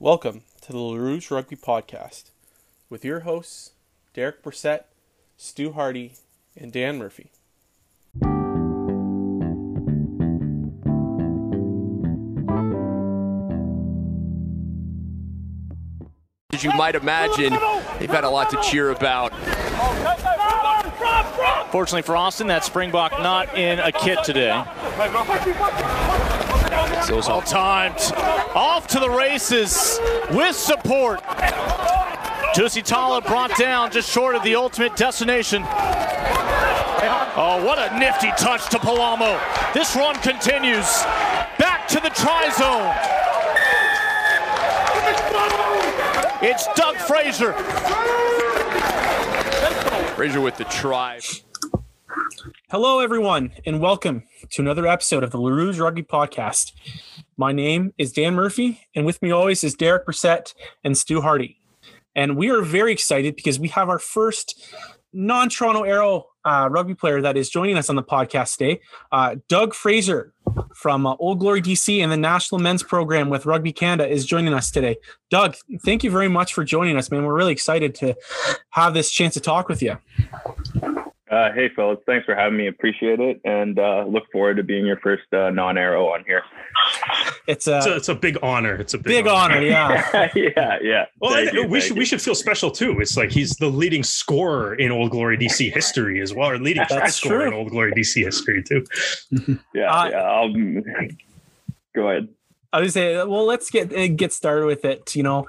Welcome to the LaRouge Rugby Podcast with your hosts, Derek Brissett, Stu Hardy, and Dan Murphy. As you might imagine, they've had a lot to cheer about. Fortunately for Austin, that Springbok not in a kit today. So it's all All timed. Off to the races with support. Tusitala brought down just short of the ultimate destination. Oh, what a nifty touch to Palamo. This run continues. Back to the try zone. It's Doug Fraser. Fraser with the try. Hello, everyone, and welcome to another episode of the LaRouge Rugby Podcast. My name is Dan Murphy, and with me always is Derek Brissett and Stu Hardy. And we are very excited because we have our first non Toronto Arrow uh, rugby player that is joining us on the podcast today, uh, Doug Fraser from uh, Old Glory DC and the National Men's Program with Rugby Canada is joining us today. Doug, thank you very much for joining us, man. We're really excited to have this chance to talk with you. Uh, hey, fellas. Thanks for having me. Appreciate it. And uh, look forward to being your first uh, non arrow on here. It's a It's a, it's a big honor. It's a big, big honor, yeah. yeah, yeah. Well, I- you, we should you. we should feel special too. It's like he's the leading scorer in Old Glory DC history as well, or leading try That's scorer true. in Old Glory DC history too. Yeah, Uh, yeah. I'll go ahead. I would say, well, let's get uh, get started with it. You know,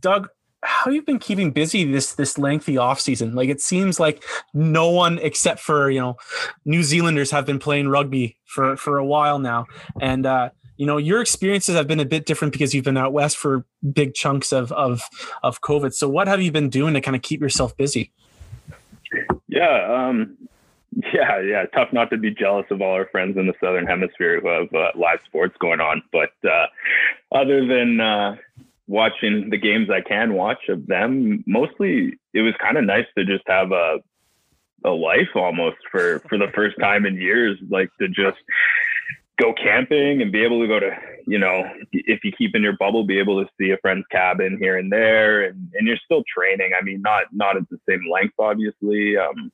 Doug, how you've been keeping busy this this lengthy off season? Like it seems like no one except for you know New Zealanders have been playing rugby for for a while now, and uh, you know your experiences have been a bit different because you've been out west for big chunks of of of COVID. So what have you been doing to kind of keep yourself busy? Yeah, um, yeah, yeah. Tough not to be jealous of all our friends in the Southern Hemisphere who have uh, live sports going on. But uh, other than uh, watching the games I can watch of them, mostly it was kind of nice to just have a a life almost for for the first time in years, like to just go camping and be able to go to you know if you keep in your bubble be able to see a friend's cabin here and there and, and you're still training. I mean not not at the same length obviously um,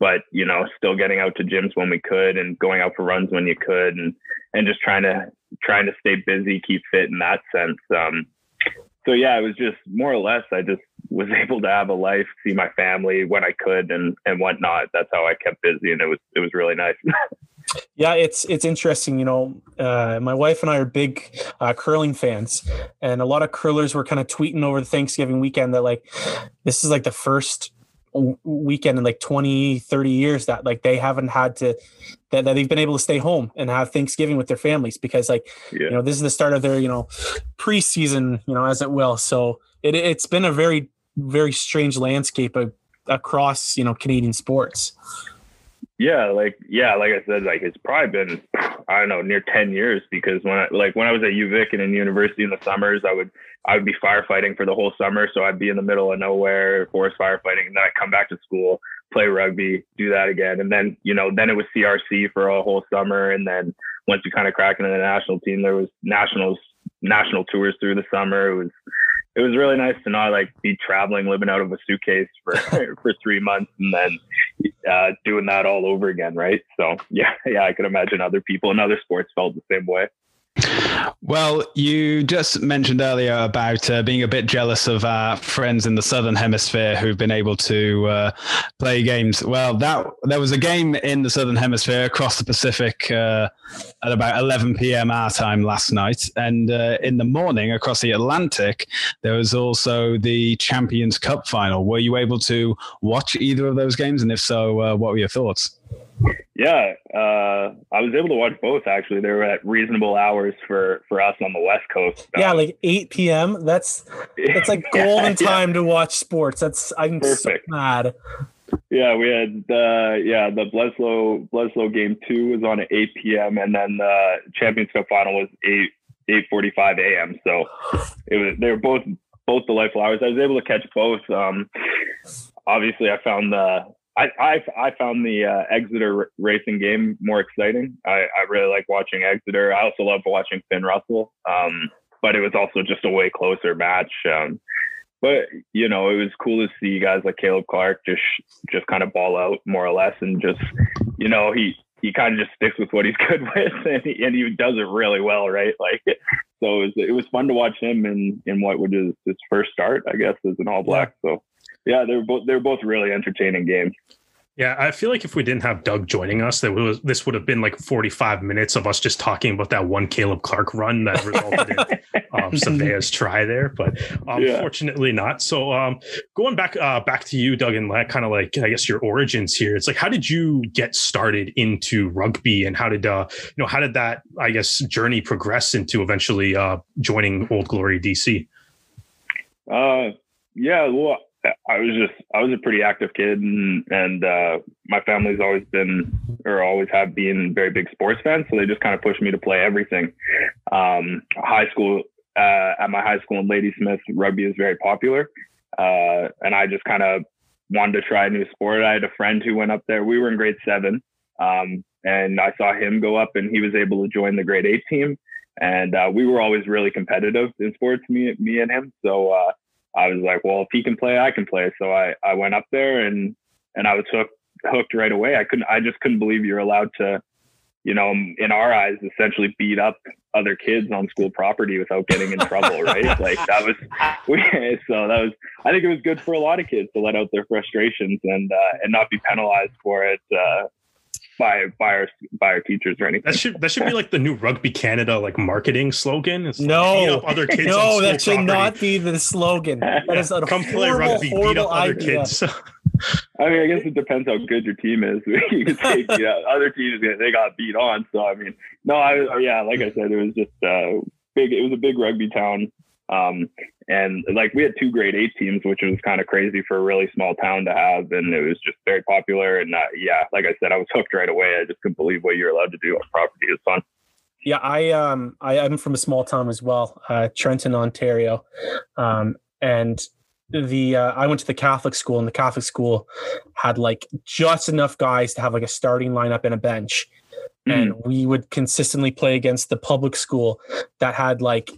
but you know still getting out to gyms when we could and going out for runs when you could and and just trying to trying to stay busy keep fit in that sense um, so yeah it was just more or less i just was able to have a life see my family when i could and and whatnot that's how i kept busy and it was it was really nice Yeah, it's it's interesting. You know, uh, my wife and I are big uh, curling fans, and a lot of curlers were kind of tweeting over the Thanksgiving weekend that like this is like the first weekend in like 20 30 years that like they haven't had to that, that they've been able to stay home and have thanksgiving with their families because like yeah. you know this is the start of their you know preseason you know as it will. So it, it's been a very very strange landscape of, across you know canadian sports. Yeah, like yeah, like I said, like it's probably been I don't know near ten years because when I like when I was at UVic and in university in the summers, I would I would be firefighting for the whole summer, so I'd be in the middle of nowhere, forest firefighting, and then I'd come back to school, play rugby, do that again, and then you know then it was CRC for a whole summer, and then once you kind of crack into the national team, there was nationals national tours through the summer. It was it was really nice to not like be traveling, living out of a suitcase for for three months, and then uh, doing that all over again, right? So yeah, yeah, I can imagine other people in other sports felt the same way. Well, you just mentioned earlier about uh, being a bit jealous of our friends in the southern hemisphere who've been able to uh, play games. Well, that there was a game in the southern hemisphere across the Pacific uh, at about 11 p.m. our time last night, and uh, in the morning across the Atlantic, there was also the Champions Cup final. Were you able to watch either of those games, and if so, uh, what were your thoughts? Yeah, uh, I was able to watch both. Actually, they were at reasonable hours for for us on the West Coast. yeah Um, like 8 p.m that's it's like golden yeah. time to watch sports that's i'm Perfect. so mad Yeah, we had uh, yeah the Bledisloe Bledisloe game two was on at eight p.m. and then the Champions Cup final was eight eight forty five a.m. So it was they were both both delightful hours. I was able to catch both. Um, obviously, I found the I I, I found the uh, Exeter racing game more exciting. I, I really like watching Exeter. I also love watching Finn Russell. Um, but it was also just a way closer match. Um, but you know, it was cool to see guys like Caleb Clarke just just kind of ball out more or less, and just you know he he kind of just sticks with what he's good with, and he, and he does it really well, right? Like, so it was, it was fun to watch him in in what was his, his first start, I guess, as an All Black. So yeah, they're both they're both really entertaining games. Yeah, I feel like if we didn't have Doug joining us, that was this would have been like 45 minutes of us just talking about that one Caleb Clarke run that resulted in um, Savea's try there, but unfortunately um, yeah. not. So um, going back uh, back to you, Doug, and like, kind of like I guess your origins here. It's like how did you get started into rugby, and how did uh, you know how did that I guess journey progress into eventually uh, joining Old Glory DC? Uh, yeah, well, I was just I was a pretty active kid, and and uh, my family's always been or always have been very big sports fans, so they just kind of pushed me to play everything. Um, high school uh, at my high school in Ladysmith, rugby is very popular, uh, and I just kind of wanted to try a new sport. I had a friend who went up there. We were in grade seven, um, and I saw him go up, and he was able to join the grade eight team. And uh, we were always really competitive in sports, me, me and him. So uh, I was like, well, if he can play, I can play. So I, I went up there and, and I was hooked, hooked right away. I couldn't, I just couldn't believe you're allowed to, you know, in our eyes, essentially beat up other kids on school property without getting in trouble, right? Like that was, we, so that was, I think it was good for a lot of kids to let out their frustrations and, uh, and not be penalized for it, uh, by by our by our teachers or anything. That should that should be like the new Rugby Canada like marketing slogan. It's no, like, other kids. No, that should property. not be the slogan. That is a come play rugby, beat up other idea. kids. I mean, I guess it depends how good your team is. you could say, yeah, other teams they got beat on. So I mean, no, I yeah, like I said, it was just uh, big. It was a big rugby town. Um, and like we had two grade eight teams, which was kind of crazy for a really small town to have. And it was just very popular. And uh, yeah, like I said, I was hooked right away. I just couldn't believe what you're allowed to do on property. It was fun. Yeah, I um I, am from a small town as well, uh, Trenton, Ontario, um, and the uh, I went to the Catholic school, and the Catholic school had like just enough guys to have like a starting lineup and a bench, mm. and we would consistently play against the public school that had like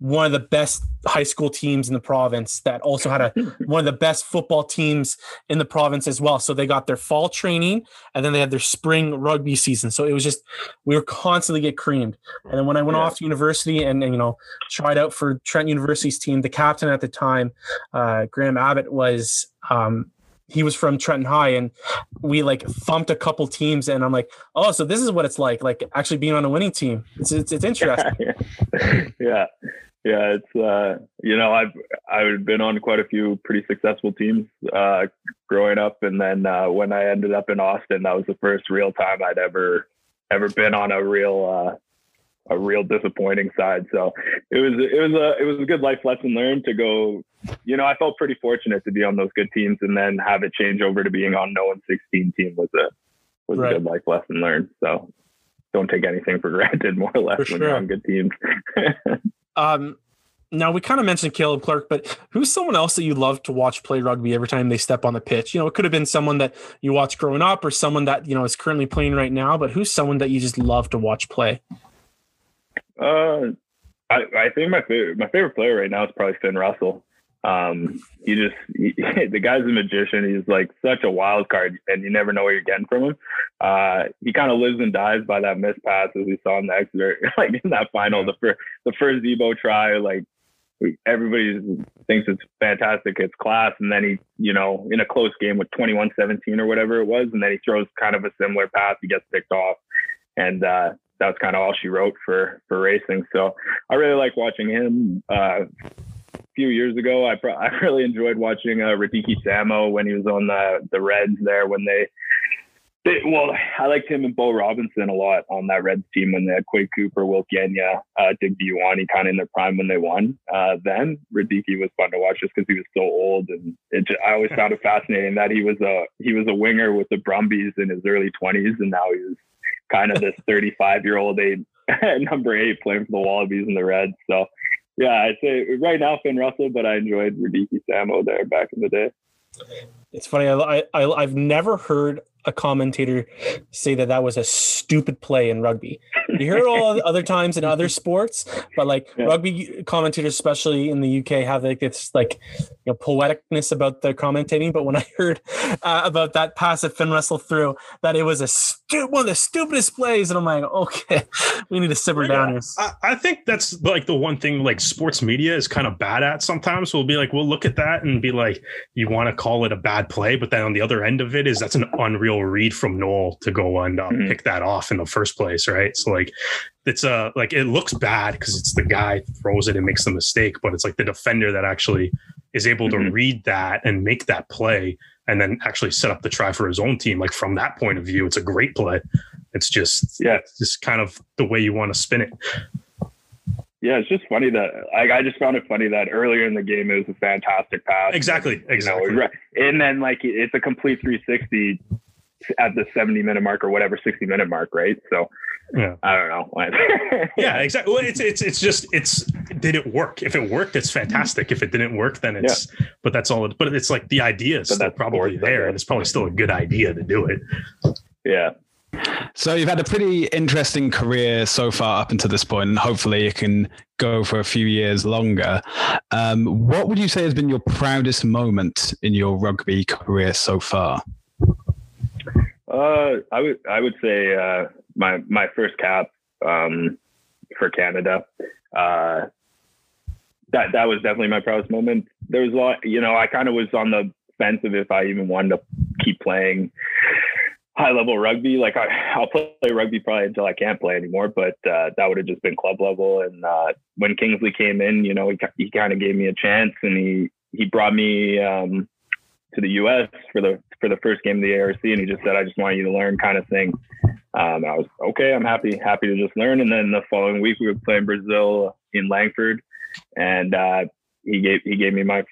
one of the best high school teams in the province that also had a one of the best football teams in the province as well. So they got their fall training and then they had their spring rugby season. So it was just we were constantly get creamed. And then when I went yeah. off to university and, and, you know tried out for Trent University's team, the captain at the time, uh, Graham Abbott, was um, he was from Trenton High and we like thumped a couple teams and I'm like, oh, so this is what it's like, like actually being on a winning team. It's it's, it's interesting. yeah yeah, it's uh, you know, I've I've been on quite a few pretty successful teams uh, growing up, and then uh, when I ended up in Austin, that was the first real time I'd ever ever been on a real uh, a real disappointing side. So it was it was a it was a good life lesson learned to go. You know, I felt pretty fortunate to be on those good teams, and then have it change over to being on no one sixteen team was a was right. a good life lesson learned. So don't take anything for granted, more or less, for when sure. you're on good teams. Um, now we kind of mentioned Caleb Clarke, but who's someone else that you love to watch play rugby every time they step on the pitch? You know, it could have been someone that you watched growing up or someone that, you know, is currently playing right now, but who's someone that you just love to watch play? Uh, I, I think my favorite, my favorite player right now is probably Finn Russell. Um, he just he, the guy's a magician. He's like such a wild card, and you never know what you're getting from him. Uh, he kind of lives and dies by that missed pass, as we saw in the Exeter, like in that final, the first the first Zebo try. Like everybody thinks it's fantastic, it's class, and then he, you know, in a close game with 21-17 or whatever it was, and then he throws kind of a similar pass. He gets picked off, and uh, that's kind of all she wrote for for racing. So I really like watching him. Uh, a few years ago, I pro- I really enjoyed watching uh, Radike Samo when he was on the the Reds there when they. Well, I liked him and Beau Robinson a lot on that Reds team when they had Quade Cooper, Will Genia, uh, Digby Ioane kind of in their prime when they won. Uh, then Radike was fun to watch just because he was so old, and just, I always found it fascinating that he was a he was a winger with the Brumbies in his early twenties, and now he's kind of this 35 year old eight number eight playing for the Wallabies and the Reds. So yeah, I'd say right now Finn Russell, but I enjoyed Radike Samo there back in the day. It's funny. I, I I've never heard a commentator say that that was a stupid play in rugby. You hear it all other times in other sports, but like yeah. rugby commentators, especially in the UK, have like this like you know poeticness about their commentating. But when I heard uh, about that pass that Finn Russell threw, that it was a stu- one of the stupidest plays, and I'm like, okay, we need to simmer yeah, down here. I, I think that's like the one thing like sports media is kind of bad at. Sometimes we'll be like, we'll look at that and be like, you want to call it a bad play, but then on the other end of it is that's an unreal read from Nowell to go and um, mm-hmm. pick that off in the first place, right? So like it's a uh, like it looks bad because it's the guy throws it and makes the mistake, but it's like the defender that actually is able mm-hmm. to read that and make that play and then actually set up the try for his own team. Like from that point of view, it's a great play. It's just yeah, it's just kind of the way you want to spin it. Yeah, it's just funny that like I just found it funny that earlier in the game it was a fantastic pass. Exactly, exactly. You know, and then like it's a complete 360 at the 70 minute mark or whatever 60 minute mark, right? So yeah. I don't know. yeah, exactly. Well, it's it's it's just it's did it work? If it worked, it's fantastic. If it didn't work, then it's yeah. but that's all. It, but it's like the idea is still probably there, and it's probably still a good idea to do it. Yeah. So you've had a pretty interesting career so far up until this point, and hopefully it can go for a few years longer. Um, what would you say has been your proudest moment in your rugby career so far? Uh, I would I would say uh, my my first cap um, for Canada. Uh, that that was definitely my proudest moment. There was a lot, you know, I kind of was on the fence of if I even wanted to keep playing high level rugby. Like I, I'll play rugby probably until I can't play anymore, but uh, that would have just been club level. And uh, when Kingsley came in, you know, he, he kind of gave me a chance and he, he brought me um, to the U.S. for the for the first game of the ARC, and he just said, "I just want you to learn," kind of thing. Um, I was okay. I'm happy happy to just learn. And then the following week, we were playing Brazil in Langford, and uh, he gave he gave me my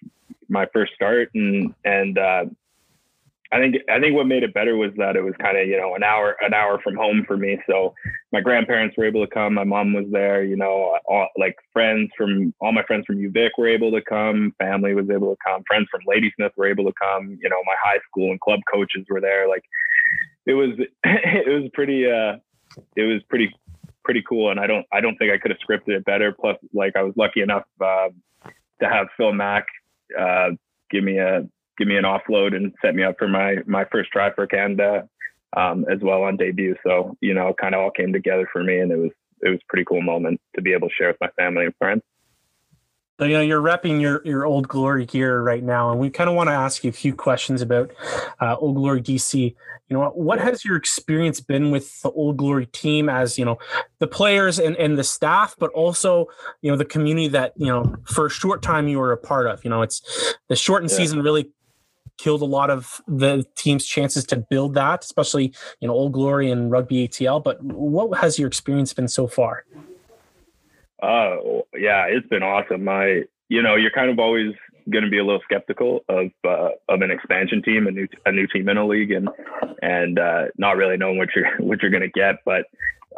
my first start, and and uh, I think I think what made it better was that it was kind of you know an hour an hour from home for me. So my grandparents were able to come. My mom was there. You know, all, like friends from all my friends from UVic were able to come. Family was able to come. Friends from Ladysmith were able to come. You know, my high school and club coaches were there. Like it was it was pretty uh it was pretty pretty cool. And I don't I don't think I could have scripted it better. Plus, like I was lucky enough uh, to have Phil Mack uh, give me a give me an offload and set me up for my my first try for Canada um, as well on debut. So you know, kind of all came together for me, and it was it was a pretty cool moment to be able to share with my family and friends. So, you know, you're repping your, your Old Glory gear right now, and we kind of want to ask you a few questions about uh, Old Glory DC. You know, what has your experience been with the Old Glory team as, you know, the players and, and the staff, but also, you know, the community that, you know, for a short time you were a part of? You know, it's the shortened yeah. season really killed a lot of the team's chances to build that, especially you know Old Glory and Rugby ATL. But what has your experience been so far? Uh, yeah, it's been awesome. I you know you're kind of always going to be a little skeptical of uh, of an expansion team, a new a new team in a league, and and uh, not really knowing what you're what you're going to get. But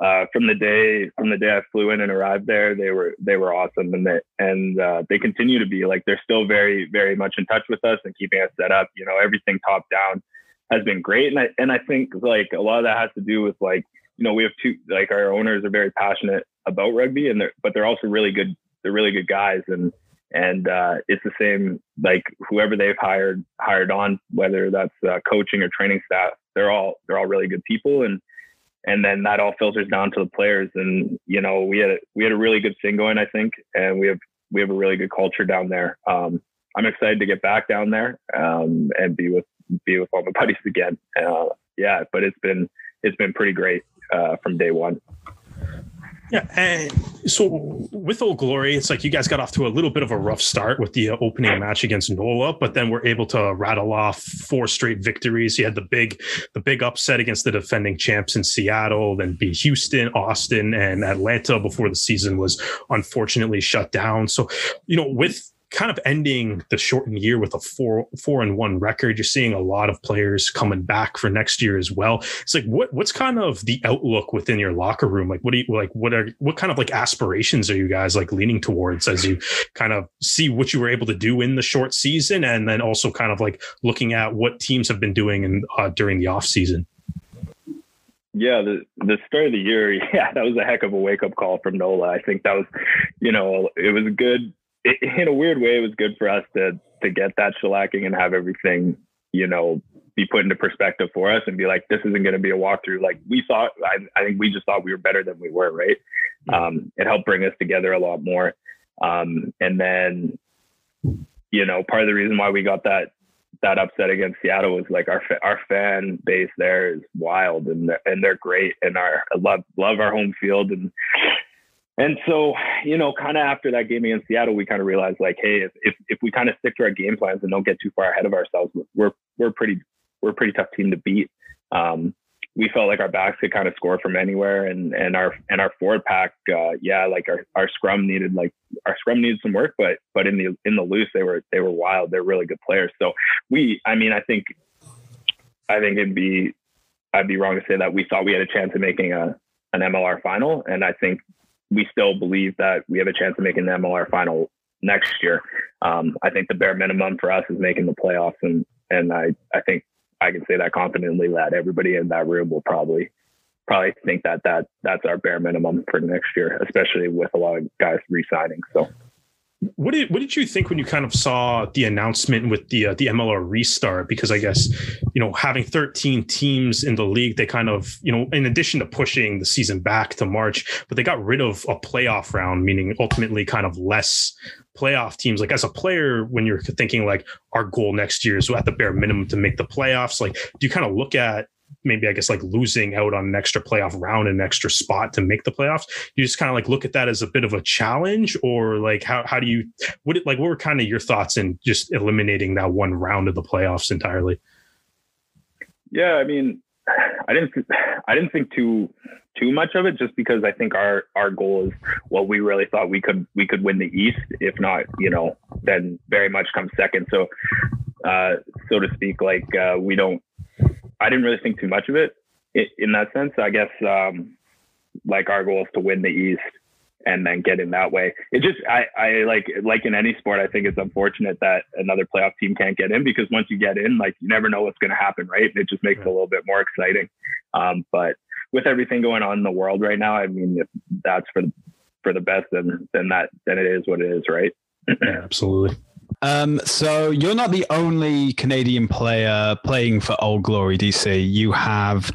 uh, from the day from the day I flew in and arrived there, they were they were awesome, and they and uh, they continue to be like they're still very very much in touch with us and keeping us set up. You know, everything top down has been great, and I and I think like a lot of that has to do with like you know we have two like our owners are very passionate about rugby, and they're but they're also really good they're really good guys, and and uh, it's the same like whoever they've hired hired on, whether that's uh, coaching or training staff, they're all they're all really good people, and and then that all filters down to the players. And you know, we had a, we had a really good thing going, I think, and we have we have a really good culture down there. Um, I'm excited to get back down there um, and be with be with all my buddies again. Uh, yeah, but it's been it's been pretty great uh, from day one. Yeah, and so with Old Glory, it's like you guys got off to a little bit of a rough start with the uh, opening match against NOLA, but then we're able to rattle off four straight victories. You had the big, the big upset against the defending champs in Seattle, then beat Houston, Austin, and Atlanta before the season was unfortunately shut down. So, you know, with kind of ending the shortened year with a four four and one record. You're seeing a lot of players coming back for next year as well. It's like what what's kind of the outlook within your locker room? Like what do you like what are what kind of like aspirations are you guys like leaning towards as you kind of see what you were able to do in the short season and then also kind of like looking at what teams have been doing and uh, during the off season? Yeah, the the start of the year, yeah, that was a heck of a wake up call from Nola. I think that was, you know, it was good it, in a weird way, it was good for us to to get that shellacking and have everything, you know, be put into perspective for us and be like, this isn't going to be a walkthrough. Like we thought, I, I, think we just thought we were better than we were, right? Um, it helped bring us together a lot more. Um, and then, you know, part of the reason why we got that that upset against Seattle was like our our fan base there is wild and they're, and they're great and our I love love our home field and and so, you know, kind of after that game against Seattle, we kind of realized like, hey, if, if, if we kind of stick to our game plans and don't get too far ahead of ourselves, we're we're pretty we're a pretty tough team to beat. Um, we felt like our backs could kind of score from anywhere, and and our and our forward pack, uh, yeah, like our, our scrum needed like our scrum needed some work, but but in the in the loose they were they were wild. They're really good players. So we, I mean, I think I think it'd be I'd be wrong to say that we thought we had a chance of making a an MLR final, and I think we still believe that we have a chance of making the MLR final next year. Um, I think the bare minimum for us is making the playoffs, and and I I think I can say that confidently that everybody in that room will probably probably think that that that's our bare minimum for next year, especially with a lot of guys resigning. So. What did what did you think when you kind of saw the announcement with the uh, the MLR restart? Because I guess you know having 13 teams in the league, they kind of you know in addition to pushing the season back to March, but they got rid of a playoff round, meaning ultimately kind of less playoff teams. Like as a player, when you're thinking like our goal next year is at the bare minimum to make the playoffs, like do you kind of look at maybe I guess like losing out on an extra playoff round, an extra spot to make the playoffs. You just kind of like look at that as a bit of a challenge, or like how how do you what it, like what were kind of your thoughts in just eliminating that one round of the playoffs entirely? Yeah, I mean, I didn't I didn't think too too much of it just because I think our our goal is well we really thought we could we could win the East if not you know then very much come second so uh, so to speak like uh, we don't I didn't really think too much of it in that sense. I guess um, like our goal is to win the East and then get in that way. It just I, I like like in any sport, I think it's unfortunate that another playoff team can't get in because once you get in, like you never know what's going to happen, right? It just makes it a little bit more exciting. Um, but with everything going on in the world right now, I mean, if that's for the, for the best, then then that then it is what it is, right? yeah, absolutely. Um, so you're not the only Canadian player playing for Old Glory DC. You have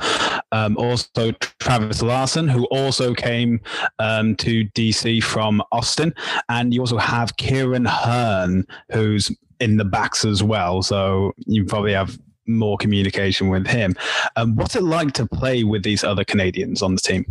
um, also Travis Larson, who also came um, to DC from Austin, and you also have Ciaran Hearn, who's in the backs as well. So you probably have more communication with him. Um, what's it like to play with these other Canadians on the team?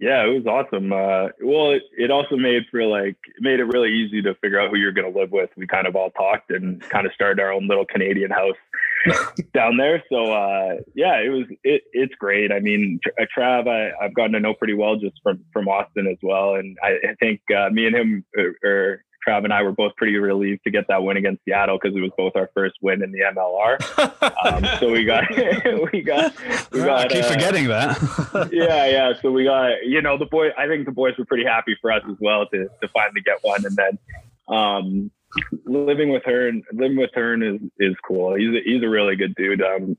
Yeah, it was awesome. Uh, well, it, it also made for like it made it really easy to figure out who you're going to live with. We kind of all talked and kind of started our own little Canadian house down there. So uh, yeah, it was it, it's great. I mean, uh, Trav, I, I've gotten to know pretty well just from from Austin as well, and I, I think uh, me and him are, are Trav and I were both pretty relieved to get that win against Seattle because it was both our first win in the MLR. um, so we got, we got, we got. I keep uh, forgetting that. yeah, yeah. So we got, you know, the boy. I think the boys were pretty happy for us as well to to finally get one, and then. Um, living with her and living with her is is cool. He's a, he's a really good dude. Um,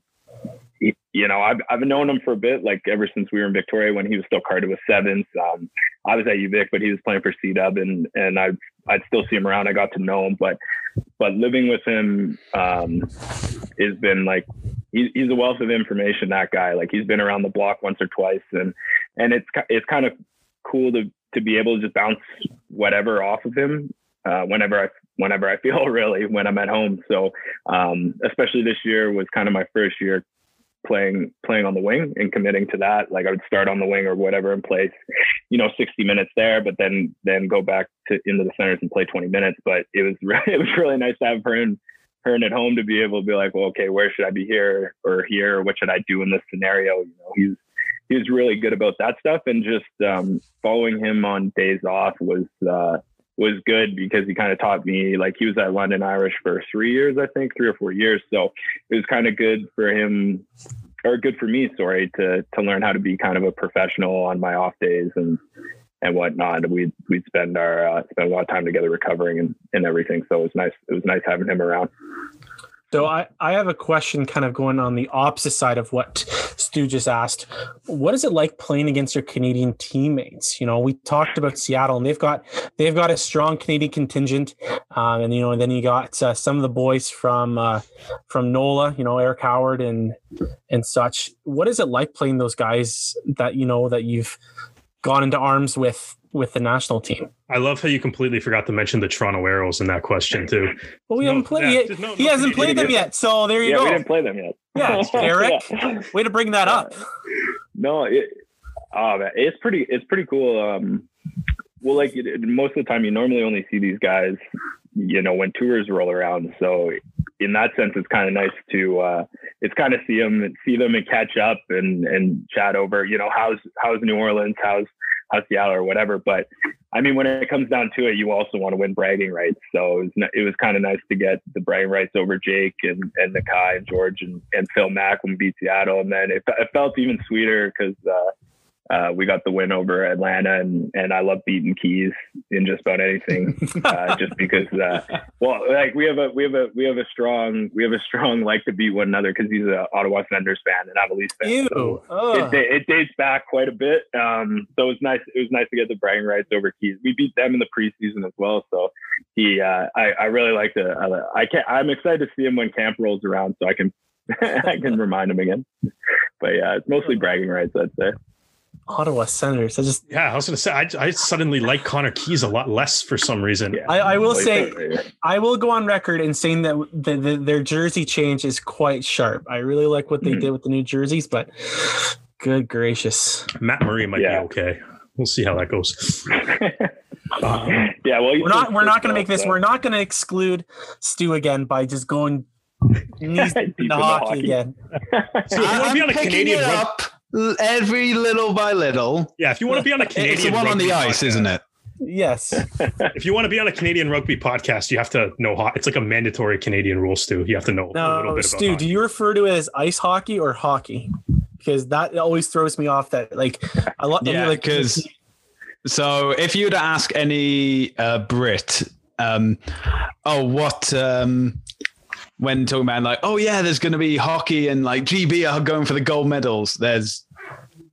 you know, I've, I've known him for a bit, like ever since we were in Victoria when he was still carded with sevens. Um, I was at UVic, but he was playing for C Dub and, and I'd, I'd still see him around. I got to know him, but, but living with him, um, has been like, he, he's a wealth of information, that guy. Like he's been around the block once or twice and, and it's, it's kind of cool to, to be able to just bounce whatever off of him, uh, whenever I, whenever I feel really when I'm at home. So, um, especially this year was kind of my first year playing playing on the wing and committing to that. Like I would start on the wing or whatever and play, you know, 60 minutes there, but then then go back to into the centers and play 20 minutes. But it was really, it was really nice to have Hearn Hearn at home to be able to be like, well, okay, where should I be here or here? What should I do in this scenario? You know, he's he's really good about that stuff, and just um, following him on days off was. Uh, was good because he kind of taught me like he was at London Irish for three years, I think, three or four years. So it was kind of good for him or good for me, sorry, to to learn how to be kind of a professional on my off days and and whatnot. We'd we'd spend our uh, spend a lot of time together recovering and, and everything. So it was nice. It was nice having him around. So I, I have a question kind of going on the opposite side of what Stu just asked. What is it like playing against your Canadian teammates? You know, we talked about Seattle and they've got they've got a strong Canadian contingent. Um, and you know, and then you got uh, some of the boys from uh, from NOLA, you know, Eric Howard and and such. What is it like playing those guys that you know that you've gone into arms with with the national team. I love how you completely forgot to mention the Toronto Arrows in that question too. Well, we no, haven't played. Yeah, he, no, he hasn't played them yet, so there you yeah, go. We didn't play them yet. Yeah, Eric, yeah. way to bring that up. No, it, oh, man, it's pretty. It's pretty cool. Um, well, like most of the time, you normally only see these guys, you know, when tours roll around. So in that sense, it's kind of nice to uh, it's kind of see them see them and catch up and and chat over. You know, how's how's New Orleans? How's how's Seattle or whatever. But I mean, when it comes down to it, you also want to win bragging rights. So it was, it was kind of nice to get the bragging rights over Jake and and Nakai and George and, and Phil Mack when we beat Seattle. And then it, it felt even sweeter because uh, uh, we got the win over Atlanta, and and I love beating Keys in just about anything, uh, just because. Uh, well, like we have a we have a we have a strong we have a strong like to beat one another because he's an Ottawa Senators fan and I'm a Leafs fan. Ew. So it, it, dates back quite a bit. Um, so it was nice. It was nice to get the bragging rights over Keys. We beat them in the preseason as well. So he, uh, I, I really like to. I, I can I'm excited to see him when camp rolls around, so I can I can remind him again. But yeah, it's mostly bragging rights, I'd say. Ottawa Senators. I just yeah, I was going to say I, I suddenly like Connor Keys a lot less for some reason. Yeah. I, I, will say I will go on record in saying that the, the, their jersey change is quite sharp. I really like what they mm. did with the new jerseys, but good gracious, Matt Murray might yeah. be okay. We'll see how that goes. um, yeah, well, we're not we're not going to make this. We're not going to exclude Stu again by just going knees the hockey, hockey again. so you want to be on a Canadian up every little by little. Yeah, if you want to be on a Canadian, it's the one on the ice, podcast, isn't it? Yes. if you want to be on a Canadian rugby podcast, you have to know ho- it's like a mandatory Canadian rule, Stu. You have to know no, a little bit Stu, about do you refer to it as ice hockey or hockey? Because that always throws me off. That like a lot yeah, like because so if you were to ask any uh, Brit, um, oh, what um, when talking about like, oh yeah, there's going to be hockey and like GB are going for the gold medals. There's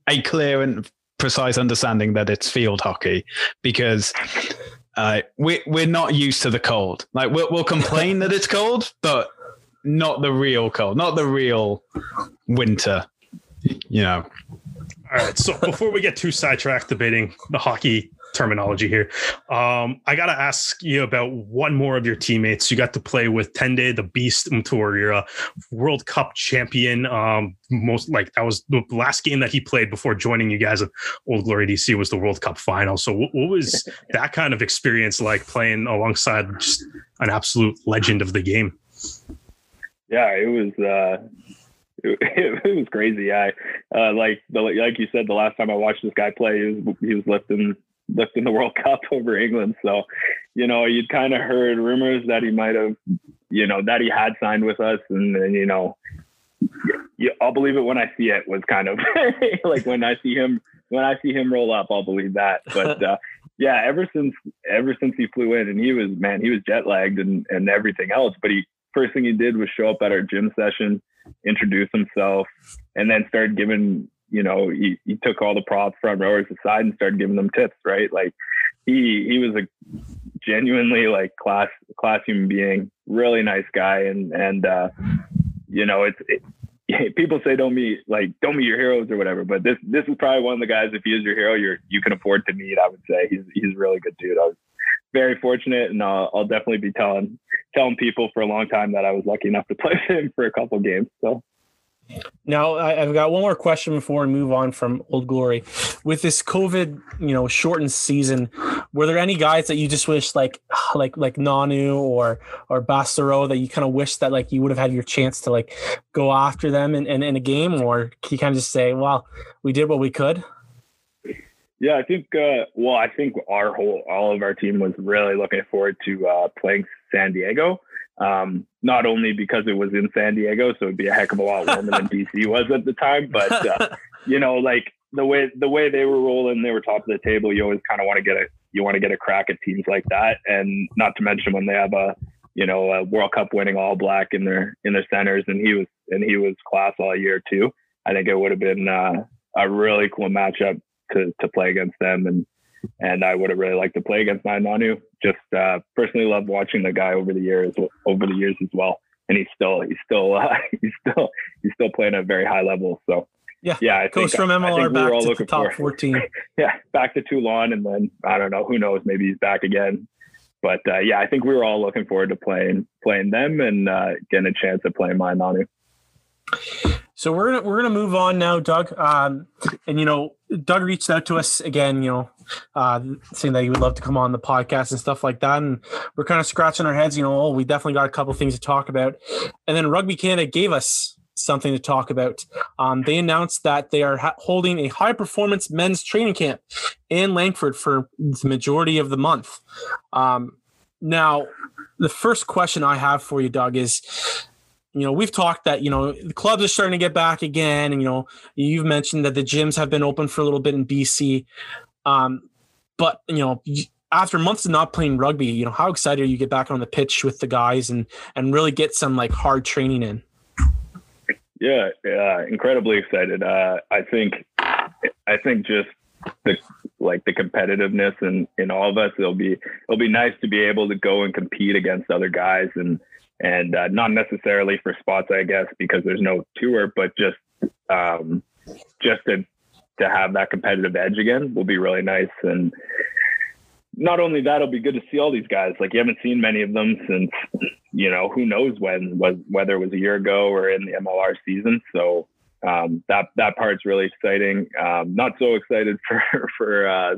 a clear and precise understanding that it's field hockey because uh, we we're not used to the cold. Like we'll, we'll complain that it's cold, but not the real cold, not the real winter. You know. All right. So before we get too sidetracked debating the hockey terminology here. Um, I got to ask you about one more of your teammates. You got to play with Tendai, the Beast Mtawarira, World Cup champion. Um, most like that was the last game that he played before joining you guys at Old Glory DC was the World Cup final. So what, what was that kind of experience like playing alongside just an absolute legend of the game? Yeah, it was. Uh it, it, was crazy. I uh, like the, like you said the last time I watched this guy play, he was he was lifting lifting the World Cup over England. So, you know, you'd kind of heard rumors that he might have, you know, that he had signed with us, and then you know, you, I'll believe it when I see it. Was kind of like when I see him when I see him roll up, I'll believe that. But uh, yeah, ever since ever since he flew in, and he was man, he was jet lagged and and everything else. But he first thing he did was show up at our gym session, introduce himself, and then started giving you know, he, he took all the prop front rowers aside and started giving them tips, right? Like he he was a genuinely like class class human being, really nice guy, and and uh, you know, it's it, people say don't meet like don't meet your heroes or whatever, but this this is probably one of the guys. If he is your hero, you're you can afford to meet. I would say he's he's a really good dude. I was very fortunate, and I'll, I'll definitely be telling telling people for a long time that I was lucky enough to play with him for a couple games. So. Now I, have got one more question before we move on from Old Glory. With this COVID, you know, shortened season, were there any guys that you just wish like like like Nonu or or Bassero that you kind of wish that like you would have had your chance to like go after them in, in, in a game, or you kind of just say, well, we did what we could? Yeah, I think. Uh, well, I think our whole, all of our team was really looking forward to uh, playing San Diego. Um, not only because it was in San Diego, so it'd be a heck of a lot warmer than DC was at the time, but uh, you know, like the way the way they were rolling, they were top of the table. You always kind of want to get a you want to get a crack at teams like that, and not to mention when they have a you know a World Cup winning All Black in their in their centers, and he was and he was class all year too. I think it would have been uh, a really cool matchup to to play against them, and and I would have really liked to play against Mai Nonu. Just uh, personally love watching the guy over the years over the years as well, and he's still he's still uh, he's still he's still playing at a very high level. So yeah, yeah, I goes think, from MLR back to the top for, 14. yeah, back to Toulon, and then I don't know, who knows, maybe he's back again. But uh, yeah, I think we were all looking forward to playing playing them and uh, getting a chance to play Mai Nonu. So we're gonna we're gonna move on now, Doug. Um, and you know, Doug reached out to us again, you know, uh, saying that he would love to come on the podcast and stuff like that. And we're kind of scratching our heads, you know, oh, we definitely got a couple things to talk about. And then Rugby Canada gave us something to talk about. Um, they announced that they are ha- holding a high performance men's training camp in Langford for the majority of the month. Um, now, the first question I have for you, Doug, is you know we've talked that you know the clubs are starting to get back again and you know you've mentioned that the gyms have been open for a little bit in bc um, but you know after months of not playing rugby you know how excited are you get back on the pitch with the guys and and really get some like hard training in? Yeah yeah incredibly excited. Uh, i think i think just the like the competitiveness in in all of us it'll be it'll be nice to be able to go and compete against other guys and and uh, not necessarily for spots, I guess, because there's no tour, but just um, just to to have that competitive edge again will be really nice. And not only that, it'll be good to see all these guys. Like you haven't seen many of them since you know who knows when was whether it was a year ago or in the MLR season. So um, that that part's really exciting. Um, not so excited for for uh,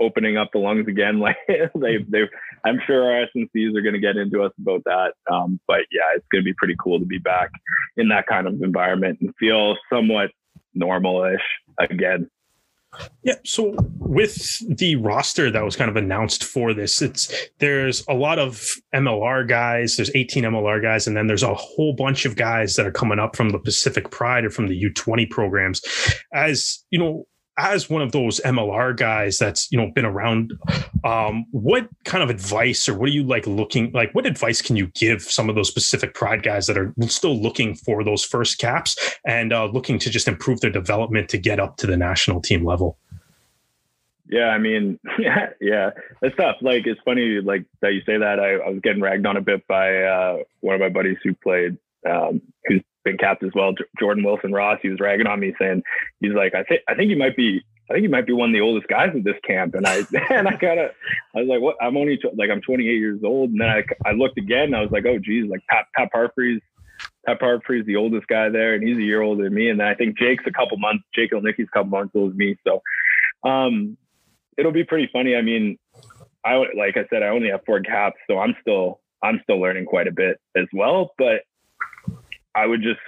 opening up the lungs again. Like they, they, I'm sure our SNCs are going to get into us about that. Um, but yeah, it's going to be pretty cool to be back in that kind of environment and feel somewhat normal-ish again. Yeah. So with the roster that was kind of announced for this, it's there's a lot of MLR guys. There's 18 MLR guys, and then there's a whole bunch of guys that are coming up from the Pacific Pride or from the U20 programs. As you know, as one of those MLR guys that's you know been around, um, what kind of advice or what are you like looking like? What advice can you give some of those Pacific Pride guys that are still looking for those first caps and uh, looking to just improve their development to get up to the national team level? Yeah, I mean, yeah, yeah, that's tough. Like, it's funny, like that you say that. I, I was getting ragged on a bit by uh, one of my buddies who played, um, who's been capped as well, Jordan Wilson Ross. He was ragging on me saying, he's like, I think, I think you might be, I think you might be one of the oldest guys at this camp. And I, and I of, I was like, what? I'm only like, I'm 28 years old. And then I, I looked again and I was like, oh geez, like Pat, Pat Parfrey's, Pat Parfrey's the oldest guy there and he's a year older than me. And then I think Jake's a couple months, Jake and Nicky's a couple months older than me. So, um, it'll be pretty funny. I mean, I, like I said, I only have four caps, so I'm still, I'm still learning quite a bit as well, but I would just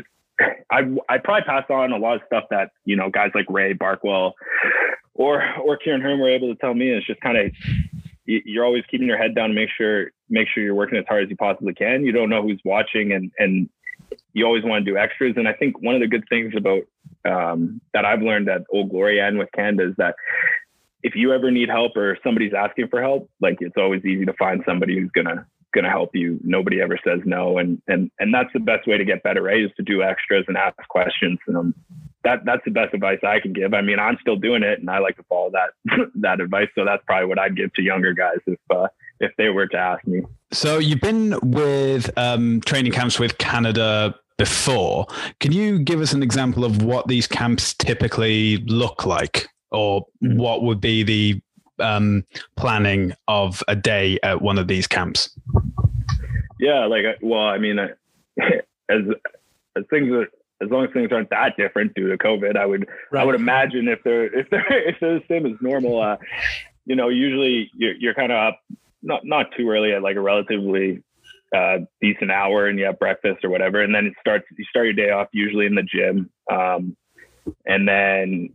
I I probably pass on a lot of stuff that you know guys like Ray Barkwill or or Ciaran Hearn were able to tell me. It's just kind of you're always keeping your head down to make sure make sure you're working as hard as you possibly can. You don't know who's watching, and and you always want to do extras. And I think one of the good things about um, that I've learned at Old Glory and with Canada is that if you ever need help or somebody's asking for help, like it's always easy to find somebody who's gonna going to help you. Nobody ever says no, and and and that's the best way to get better, right? Is to do extras and ask questions. And um, that that's the best advice I can give. I mean, I'm still doing it, and I like to follow that that advice. So that's probably what I'd give to younger guys if uh, if they were to ask me. So you've been with um, training camps with Canada before. Can you give us an example of what these camps typically look like, or what would be the um, planning of a day at one of these camps? Yeah, like well, I mean, as as things are, as long as things aren't that different due to COVID, I would right. I would imagine if they're if they're if they're the same as normal, uh, you know, usually you're you're kind of up not not too early at like a relatively uh, decent hour and you have breakfast or whatever, and then it starts you start your day off usually in the gym, um, and then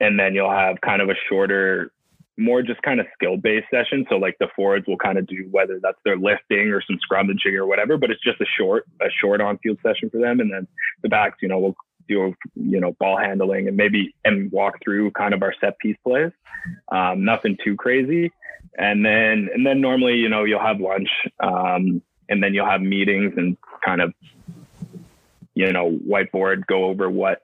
and then you'll have kind of a shorter more just kind of skill based session. So like the forwards will kind of do whether that's their lifting or some scrummaging or whatever, but it's just a short, a short on field session for them. And then the backs, you know, will do, you know, ball handling and maybe, and walk through kind of our set piece plays. Um, nothing too crazy. And then, and then normally, you know, you'll have lunch, um, and then you'll have meetings and kind of, you know, whiteboard, go over what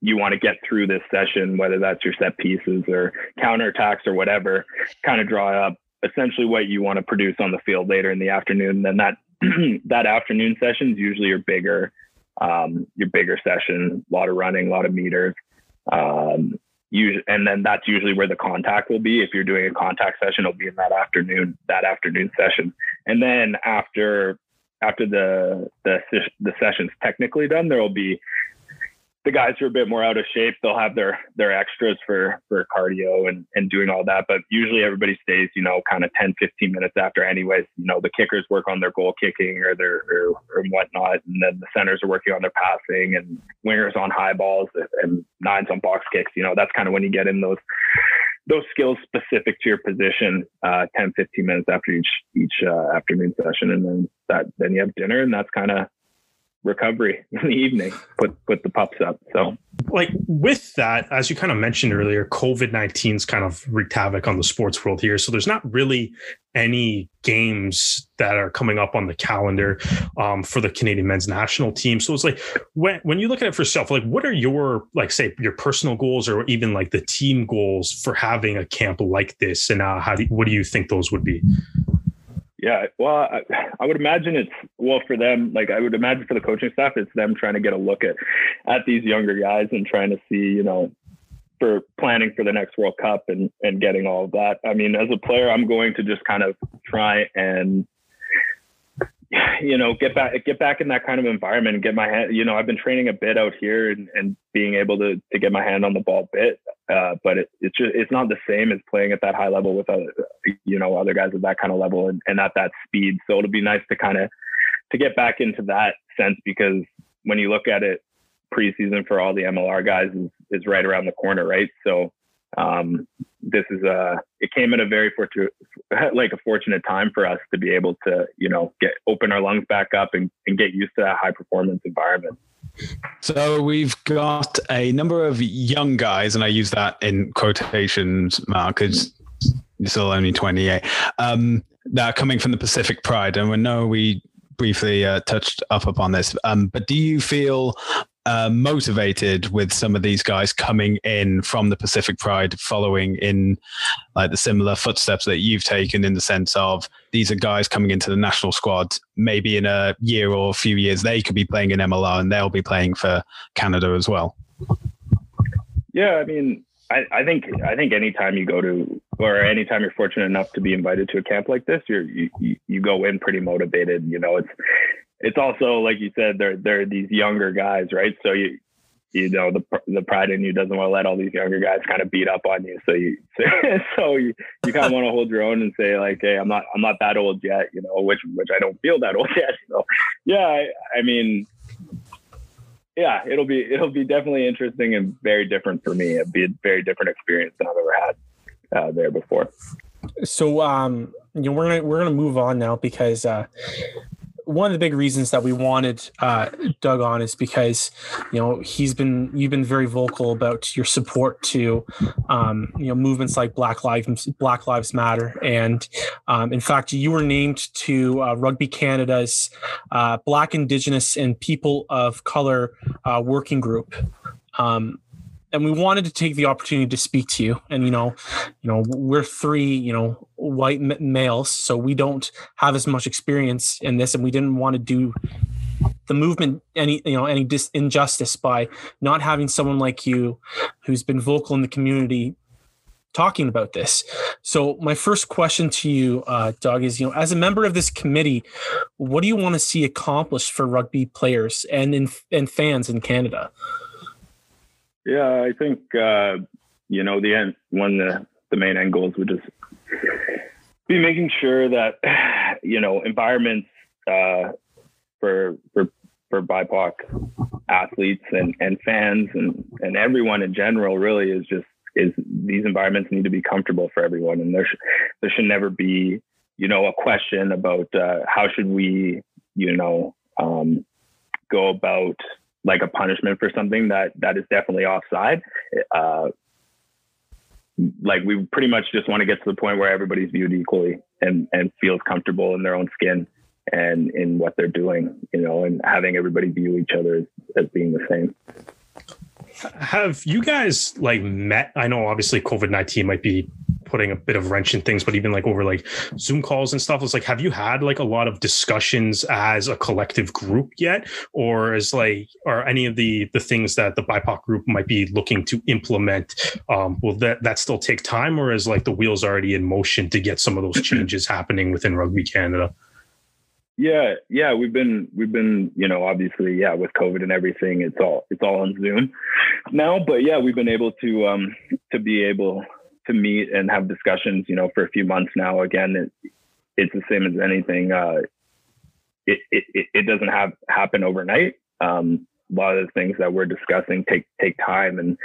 you want to get through this session, whether that's your set pieces or counterattacks or whatever, kind of draw up essentially what you want to produce on the field later in the afternoon. And then that that afternoon session is usually your bigger um, your bigger session, a lot of running, a lot of meters. Um, usually, and then that's usually where the contact will be. If you're doing a contact session, it'll be in that afternoon, that afternoon session. And then after after the the the session's technically done, there will be the guys who are a bit more out of shape, they'll have their their extras for for cardio and and doing all that. But usually everybody stays, you know, kind of 10, 15 minutes after anyways. You know, the kickers work on their goal kicking or their or, or whatnot, and then the centers are working on their passing and wingers on high balls and nines on box kicks. You know, that's kind of when you get in those those skills specific to your position uh, 10 15 minutes after each each uh, afternoon session and then that then you have dinner and that's kind of recovery in the evening, put put the pups up. So like with that, as you kind of mentioned earlier, COVID nineteen 19's kind of wreaked havoc on the sports world here. So there's not really any games that are coming up on the calendar um, for the Canadian men's national team. So it's like when when you look at it for yourself, like what are your like say your personal goals or even like the team goals for having a camp like this, and uh, how do, what do you think those would be? Yeah, well, I, I, would imagine it's well for them. Like I would imagine for the coaching staff, it's them trying to get a look at at these younger guys and trying to see, you know, for planning for the next World Cup and and getting all of that. I mean, as a player, I'm going to just kind of try and you know, get back get back in that kind of environment and get my hand. You know, I've been training a bit out here and, and being able to to get my hand on the ball a bit, uh, but it, it's just it's not the same as playing at that high level with other you know other guys at that kind of level and, and at that speed. So it'll be nice to kind of to get back into that sense because when you look at it, preseason for all the MLR guys is is right around the corner, right? So um, this is a it came at a very fortunate like a fortunate time for us to be able to you know get open our lungs back up and, and get used to that high performance environment. So we've got a number of young guys and i use that in quotations mark because you're still only 28 um, that are coming from the pacific pride. And we know we briefly uh, touched up upon this. Um, but do you feel uh, motivated with some of these guys coming in from the Pacific Pride, following in like the similar footsteps that you've taken in the sense of these are guys coming into the national squad. Maybe in a year or a few years, they could be playing in MLR and they'll be playing for Canada as well. Yeah, I mean, I, I think I think anytime you go to or anytime you're fortunate enough to be invited to a camp like this, you're you, you go in pretty motivated. You know, it's it's also like you said, they're they're these younger guys, right? So you you know the the pride in you doesn't want to let all these younger guys kind of beat up on you. So you so you, you kind of want to hold your own and say like, hey, I'm not I'm not that old yet, you know, which which I don't feel that old yet. So yeah, I, I mean, yeah, it'll be it'll be definitely interesting and very different for me. It'd be a very different experience than I've ever had uh, there before. So um, you know, we're gonna we're gonna move on now because uh, one of the big reasons that we wanted uh, Doug on is because you know he's been you've been very vocal about your support to um, you know movements like Black Lives Black Lives Matter, and um, in fact you were named to uh, Rugby Canada's uh, Black Indigenous and People of Color uh, Working Group. Um, and we wanted to take the opportunity to speak to you. And you know you know we're three you know white males so we don't have as much experience in this and we didn't want to do the movement any you know any dis- injustice by not having someone like you who's been vocal in the community talking about this. So my first question to you uh, doug is you know as a member of this committee what do you want to see accomplished for rugby players and in, and fans in canada yeah, I think uh, you know the end one the the main end goals would just be making sure that you know environments uh, for for for BIPOC athletes and, and fans and, and everyone in general really is just is these environments need to be comfortable for everyone, and there sh- there should never be you know a question about uh, how should we you know um, go about like a punishment for something that that is definitely offside. Uh, like we pretty much just want to get to the point where everybody's viewed equally and and feels comfortable in their own skin and in what they're doing, you know, and having everybody view each other as, as being the same. Have you guys like met? I know obviously COVID 19 might be putting a bit of wrench in things, but even like over like Zoom calls and stuff, it's like, have you had like a lot of discussions as a collective group yet? Or is like, are any of the the things that the BIPOC group might be looking to implement, um, will that, that still take time or is like the wheels already in motion to get some of those changes happening within Rugby Canada? Yeah, yeah, we've been we've been, you know, obviously, yeah, with COVID and everything, it's all it's all on Zoom now. But yeah, we've been able to um to be able to meet and have discussions, you know, for a few months now. Again, it, it's the same as anything. Uh, it, it it doesn't have happen overnight. Um, a lot of the things that we're discussing take take time, and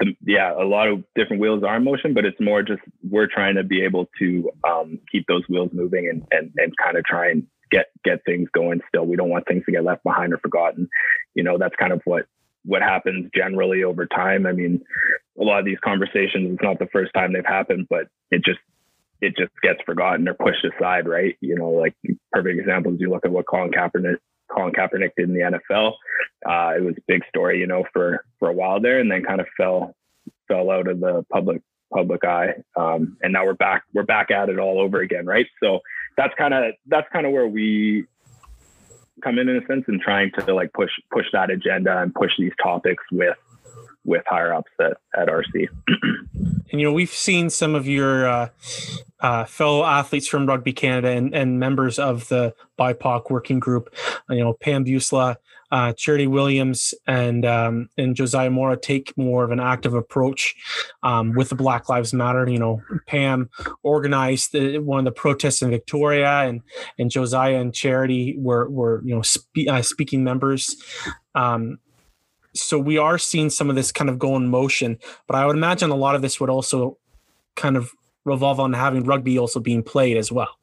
the, yeah, a lot of different wheels are in motion. But it's more just we're trying to be able to um, keep those wheels moving and and and kind of try and get get things going still. We don't want things to get left behind or forgotten. You know, that's kind of what what happens generally over time. I mean, a lot of these conversations, it's not the first time they've happened, but it just it just gets forgotten or pushed aside, right? You know, like perfect examples. You look at what Colin Kaepernick Colin Kaepernick did in the NFL. Uh, it was a big story, you know, for for a while there, and then kind of fell fell out of the public public eye. Um, and now we're back we're back at it all over again, right? So that's kind of that's kind of where we come in in a sense and trying to like push push that agenda and push these topics with with higher ups at, at RC. and you know we've seen some of your uh, uh, fellow athletes from Rugby Canada and, and members of the BIPOC working group. You know Pam Buisa, uh, Charity Williams and um, and Josiah Morra take more of an active approach um, with the Black Lives Matter. You know, Pam organized the, one of the protests in Victoria, and and Josiah and Charity were were you know spe- uh, speaking members. Um, so we are seeing some of this kind of go in motion, but I would imagine a lot of this would also kind of revolve on having rugby also being played as well.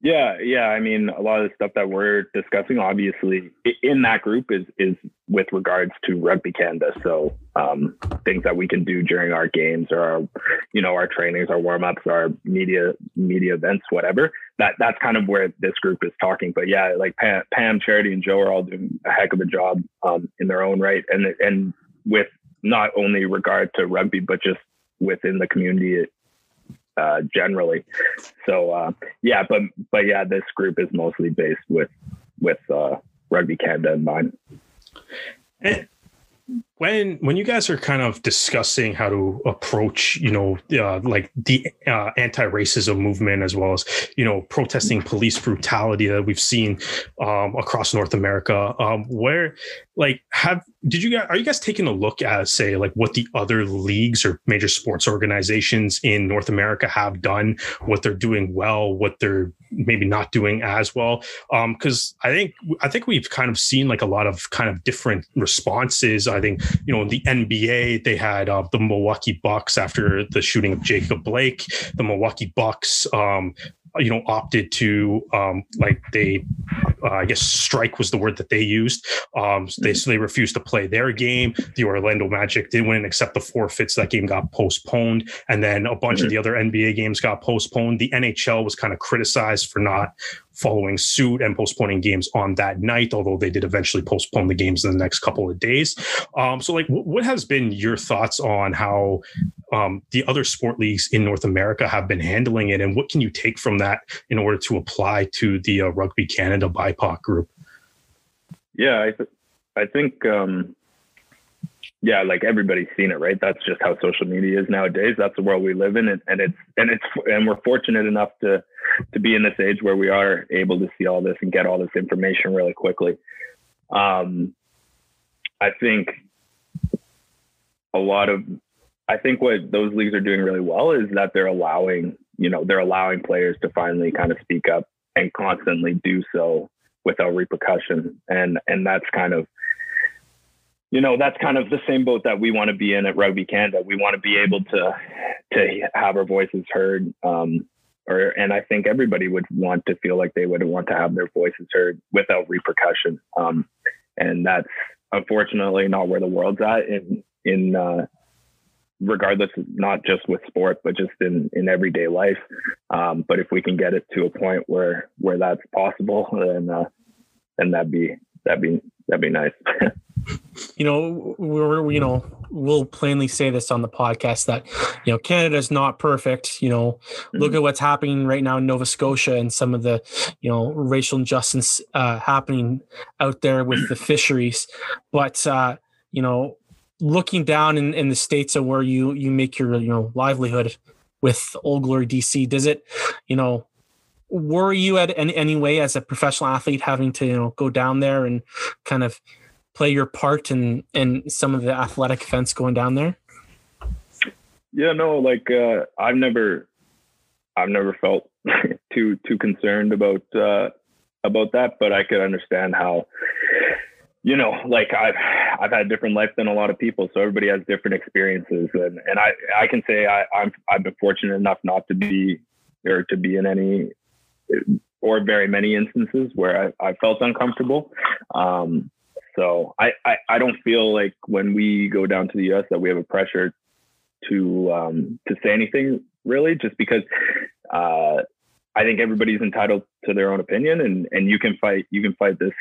Yeah, yeah. I mean, a lot of the stuff that we're discussing, obviously, in that group is is with regards to Rugby Canada. So um, things that we can do during our games or our, you know, our trainings, our warm ups, our media media events, whatever. That that's kind of where this group is talking. But yeah, like Pam, Pam Charity, and Joe are all doing a heck of a job um, in their own right, and and with not only regard to rugby, but just within the community uh, generally. So uh, yeah, but but yeah, this group is mostly based with with uh, Rugby Canada in mind. And when when you guys are kind of discussing how to approach you know uh, like the uh, anti-racism movement as well as you know protesting police brutality that we've seen um, across north america um, where like have did you guys are you guys taking a look at say like what the other leagues or major sports organizations in north america have done what they're doing well what they're maybe not doing as well? Because um, i think i think we've kind of seen like a lot of kind of different responses. I think you know, in the NBA, they had uh, the Milwaukee Bucks after the shooting of Jacob Blake. The Milwaukee Bucks, um, you know, opted to um, like they, uh, I guess, strike was the word that they used. Um, they so they refused to play their game. The Orlando Magic did win, except the forfeits. That game got postponed, and then a bunch mm-hmm. of the other NBA games got postponed. The NHL was kind of criticized for not following suit and postponing games on that night, although they did eventually postpone the games in the next couple of days. Um, so, like, what has been your thoughts on how um, the other sport leagues in North America have been handling it, and what can you take from that in order to apply to the uh, Rugby Canada BIPOC group? Yeah, I, th- I think um, yeah, like everybody's seen it, right? That's just how social media is nowadays. That's the world we live in, and, and it's and it's and we're fortunate enough to to be in this age where we are able to see all this and get all this information really quickly. Um, I think a lot of I think what those leagues are doing really well is that they're allowing you know they're allowing players to finally kind of speak up and constantly do so without repercussion, and and that's kind of you know, that's kind of the same boat that we want to be in at Rugby Canada. We want to be able to to have our voices heard. Um, or and I think everybody would want to feel like they would want to have their voices heard without repercussion. Um, and that's unfortunately not where the world's at in in uh, regardless not just with sport but just in in everyday life um, but if we can get it to a point where where that's possible then uh, then that'd be that'd be that'd be nice you know we're you know we'll plainly say this on the podcast that you know canada's not perfect you know mm-hmm. look at what's happening right now in nova scotia and some of the you know racial injustice uh, happening out there with the fisheries but uh, you know looking down in, in the states of where you you make your you know livelihood with Old Glory DC, does it you know worry you at any, any way as a professional athlete having to you know go down there and kind of play your part in in some of the athletic events going down there? Yeah, no, like uh, I've never I've never felt too too concerned about uh, about that, but I could understand how you know, like I've I've had a different life than a lot of people, so everybody has different experiences, and and I I can say I I'm I've been fortunate enough not to be or to be in any or very many instances where I, I felt uncomfortable. Um, so I, I I don't feel like when we go down to the U.S. that we have a pressure to um, to say anything really, just because uh, I think everybody's entitled to their own opinion, and and you can fight you can fight this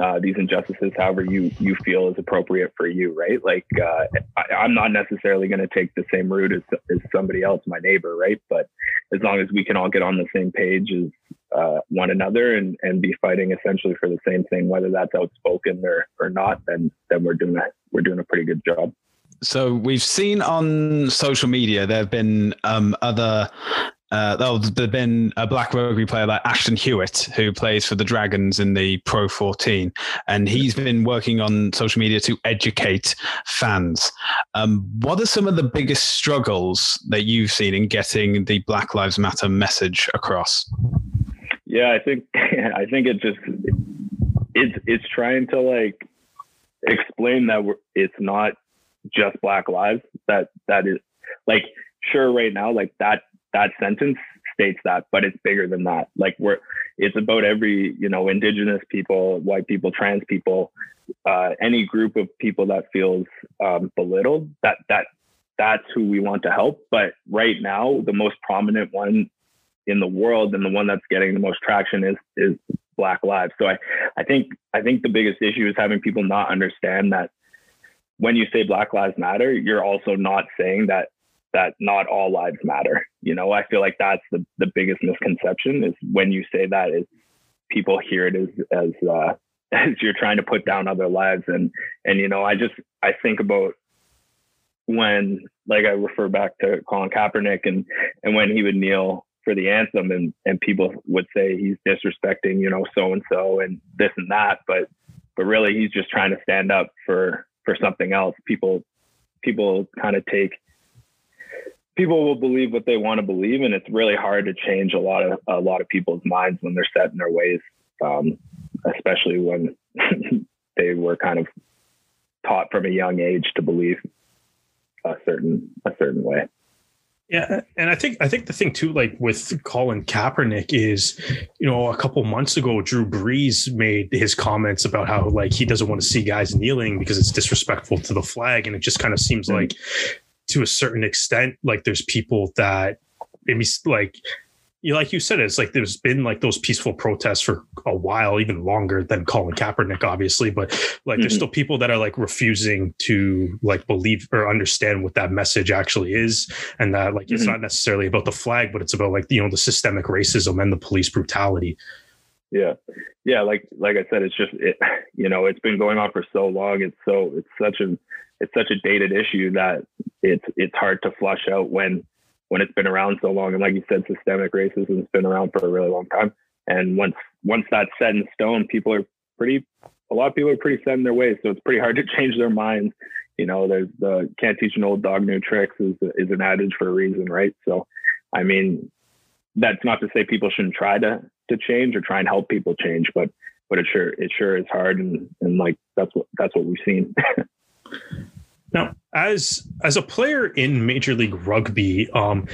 uh, these injustices however you you feel is appropriate for you right? Like uh, I, am not necessarily going to take the same route as, as somebody else my neighbor right? But as long as we can all get on the same page as uh, one another and and be fighting essentially for the same thing whether that's outspoken or or not then then we're doing a we're doing a pretty good job. So we've seen on social media there have been um, other uh, there's been a black rugby player like Ashton Hewitt who plays for the Dragons in the Pro 14, and he's been working on social media to educate fans. Um, what are some of the biggest struggles that you've seen in getting the Black Lives Matter message across? Yeah, I think I think it just it's it's trying to like explain that it's not just Black lives that that is like sure right now like that that sentence states that, but it's bigger than that. Like we're, it's about every, you know, indigenous people, white people, trans people, uh, any group of people that feels um, belittled. That that that's who we want to help. But right now, the most prominent one in the world and the one that's getting the most traction is is Black Lives. So I, I think I think the biggest issue is having people not understand that when you say Black Lives Matter, you're also not saying that that not all lives matter. You know, I feel like that's the, the biggest misconception is when you say that is people hear it as as uh, as you're trying to put down other lives. And and you know I just I think about when like I refer back to Colin Kaepernick and and when he would kneel for the anthem and and people would say he's disrespecting you know so and so and this and that. But but really he's just trying to stand up for for something else. People people kind of take people will believe what they want to believe, and it's really hard to change a lot of a lot of people's minds when they're set in their ways, um, especially when they were kind of taught from a young age to believe a certain a certain way. Yeah, and I think I think the thing too, like with Colin Kaepernick, is you know a couple months ago, Drew Brees made his comments about how like he doesn't want to see guys kneeling because it's disrespectful to the flag, and it just kind of seems mm-hmm. like to a certain extent, like there's people that maybe like you like you said, it's like there's been like those peaceful protests for a while, even longer than Colin Kaepernick, obviously. But like, mm-hmm. there's still people that are like refusing to like believe or understand what that message actually is, and that like mm-hmm. it's not necessarily about the flag, but it's about like you know the systemic racism and the police brutality. Yeah, yeah. Like like I said, it's just it. You know, it's been going on for so long. It's so it's such a it's such a dated issue that it's it's hard to flush out when when it's been around so long. And like you said, systemic racism has been around for a really long time. And once once that's set in stone, people are pretty a lot of people are pretty set in their ways. So it's pretty hard to change their minds. You know, there's the can't teach an old dog new tricks is is an adage for a reason, right? So I mean, that's not to say people shouldn't try to to change or try and help people change, but but it sure it sure is hard, and and like that's what that's what we've seen. now, as as a player in Major League Rugby, um,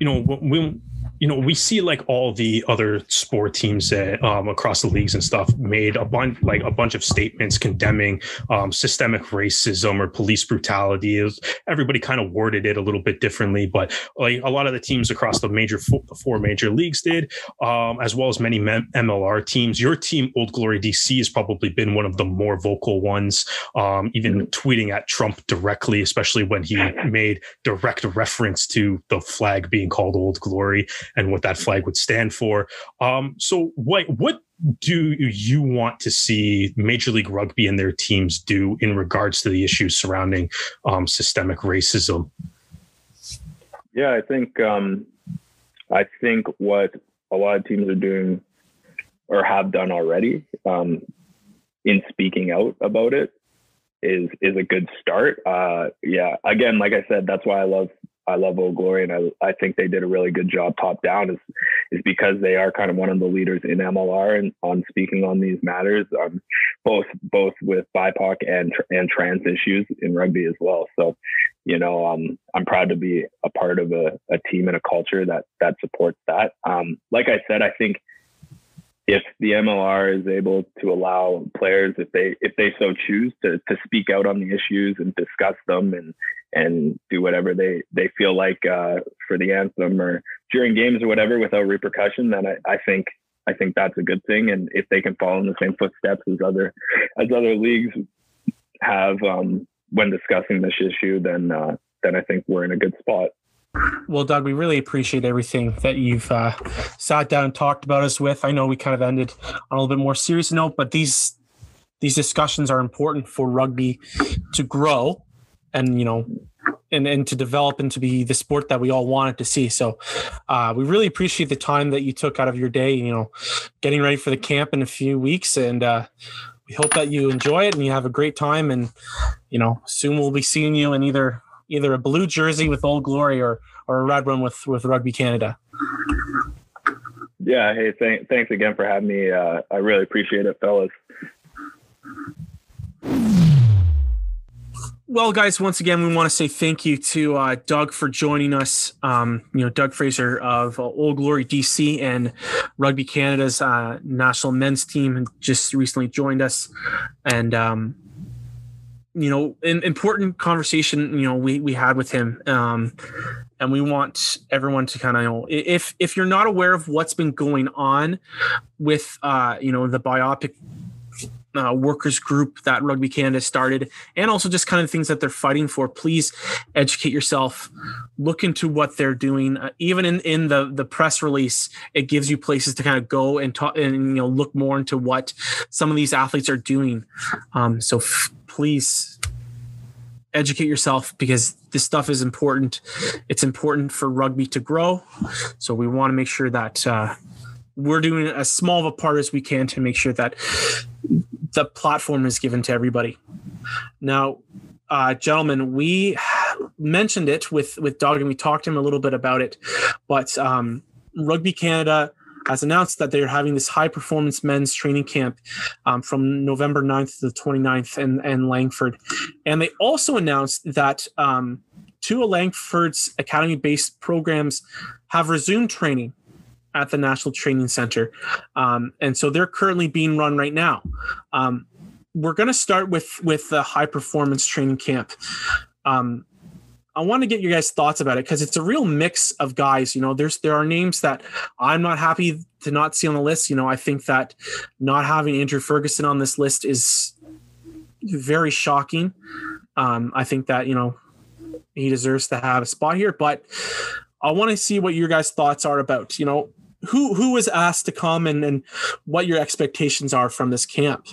you know when you know, we see like all the other sport teams that um, across the leagues and stuff made a bunch like a bunch of statements condemning um, systemic racism or police brutality. Was, everybody kind of worded it a little bit differently, but like a lot of the teams across the major four, the four major leagues did, um, as well as many MLR teams. Your team, Old Glory DC, has probably been one of the more vocal ones, um, even tweeting at Trump directly, especially when he made direct reference to the flag being called Old Glory and what that flag would stand for. Um, so, what what do you want to see Major League Rugby and their teams do in regards to the issues surrounding um, systemic racism? Yeah, I think um, I think what a lot of teams are doing or have done already um, in speaking out about it is is a good start. Uh, yeah, again, like I said, that's why I love I love Old Glory, and I I think they did a really good job top down. Is is because they are kind of one of the leaders in MLR and on speaking on these matters, um, both both with BIPOC and and trans issues in rugby as well. So, you know, um, I'm proud to be a part of a, a team and a culture that that supports that. Um, like I said, I think if the MLR is able to allow players, if they if they so choose, to to speak out on the issues and discuss them and and do whatever they they feel like uh, for the anthem or during games or whatever without repercussion, then I, I think I think that's a good thing. And if they can follow in the same footsteps as other as other leagues have um, when discussing this issue, then uh, then I think we're in a good spot. Well, Doug, we really appreciate everything that you've uh, sat down and talked about us with. I know we kind of ended on a little bit more serious note, but these these discussions are important for rugby to grow and you know and and to develop and to be the sport that we all wanted to see. So uh, we really appreciate the time that you took out of your day. You know, getting ready for the camp in a few weeks, and uh, we hope that you enjoy it and you have a great time. And you know, soon we'll be seeing you in either either a blue jersey with Old Glory or or a red one with with Rugby Canada. Yeah. Hey, th- thanks again for having me. Uh, I really appreciate it, fellas. Well, guys, once again, we want to say thank you to uh, Doug for joining us. Um, you know, Doug Fraser of uh, Old Glory DC and Rugby Canada's uh, national men's team just recently joined us, and um, you know, an important conversation, you know, we, we had with him. Um, and we want everyone to kind of know if, if you're not aware of what's been going on with, uh, you know, the BIPOC uh, workers group that Rugby Canada started, and also just kind of things that they're fighting for. Please educate yourself, look into what they're doing. Uh, even in, in the the press release, it gives you places to kind of go and talk and you know look more into what some of these athletes are doing. Um, so f- please educate yourself because this stuff is important. It's important for rugby to grow. So we want to make sure that uh, we're doing as small of a part as we can to make sure that the platform is given to everybody. Now, uh, gentlemen, we mentioned it with with Doug and we talked to him a little bit about it, but um, Rugby Canada has announced that they're having this high performance men's training camp um, from November 9th to the 29th in, in Langford. And they also announced that um, two of Langford's academy based programs have resumed training at the National Training Center. Um, and so they're currently being run right now. Um, we're going to start with with the high performance training camp. Um, I want to get your guys' thoughts about it because it's a real mix of guys. You know, there's there are names that I'm not happy to not see on the list. You know, I think that not having Andrew Ferguson on this list is very shocking. Um, I think that you know he deserves to have a spot here, but I want to see what your guys' thoughts are about. You know, who who was asked to come and and what your expectations are from this camp.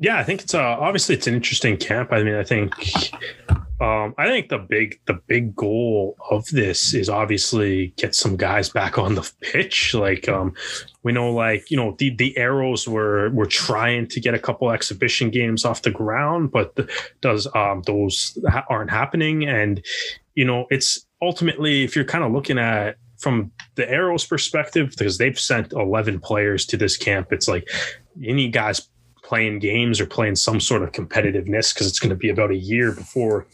Yeah, I think it's uh, obviously it's an interesting camp. I mean, I think um, I think the big the big goal of this is obviously get some guys back on the pitch. Like um, we know, like you know, the the arrows were were trying to get a couple exhibition games off the ground, but the, does um, those aren't happening. And you know, it's ultimately if you're kind of looking at from the Arrows perspective, because they've sent 11 players to this camp, it's like any guys playing games or playing some sort of competitiveness because it's going to be about a year before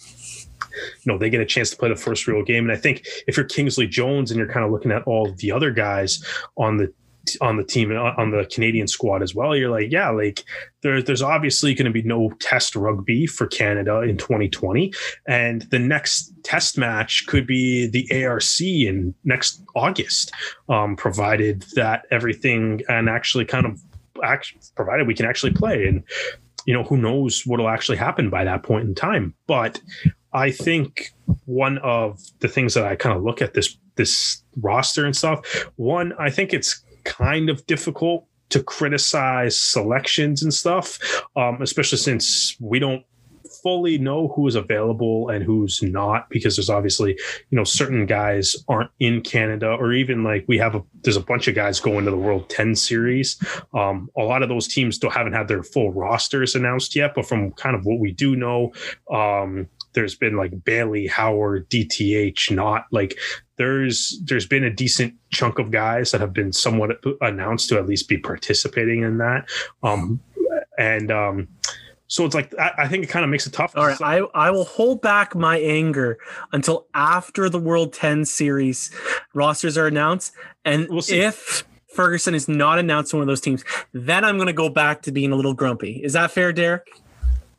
you know they get a chance to play the first real game. And i think if you're kingsley jones and you're kind of looking at all the other guys on the on the team uh, on the Canadian squad as well. You're like, yeah, like there, there's obviously going to be no test rugby for Canada in 2020, and the next test match could be the ARC in next August, um, provided that everything and actually kind of actually provided we can actually play and you know who knows what'll actually happen by that point in time but i think one of the things that i kind of look at this this roster and stuff one i think it's kind of difficult to criticize selections and stuff, um, especially since we don't fully know who is available and who's not because there's obviously you know certain guys aren't in canada or even like we have a there's a bunch of guys going to the world 10 series. Um, a lot of those teams still haven't had their full rosters announced yet but from kind of what we do know um, there's been like bailey howard dth not like there's there's been a decent chunk of guys that have been somewhat announced to at least be participating in that um and um so it's like I, I think it kind of makes it tough. All right, I, I will hold back my anger until after the World 10 series rosters are announced. And we'll see. if Ferguson is not announced one of those teams, then I'm going to go back to being a little grumpy. Is that fair, Derek?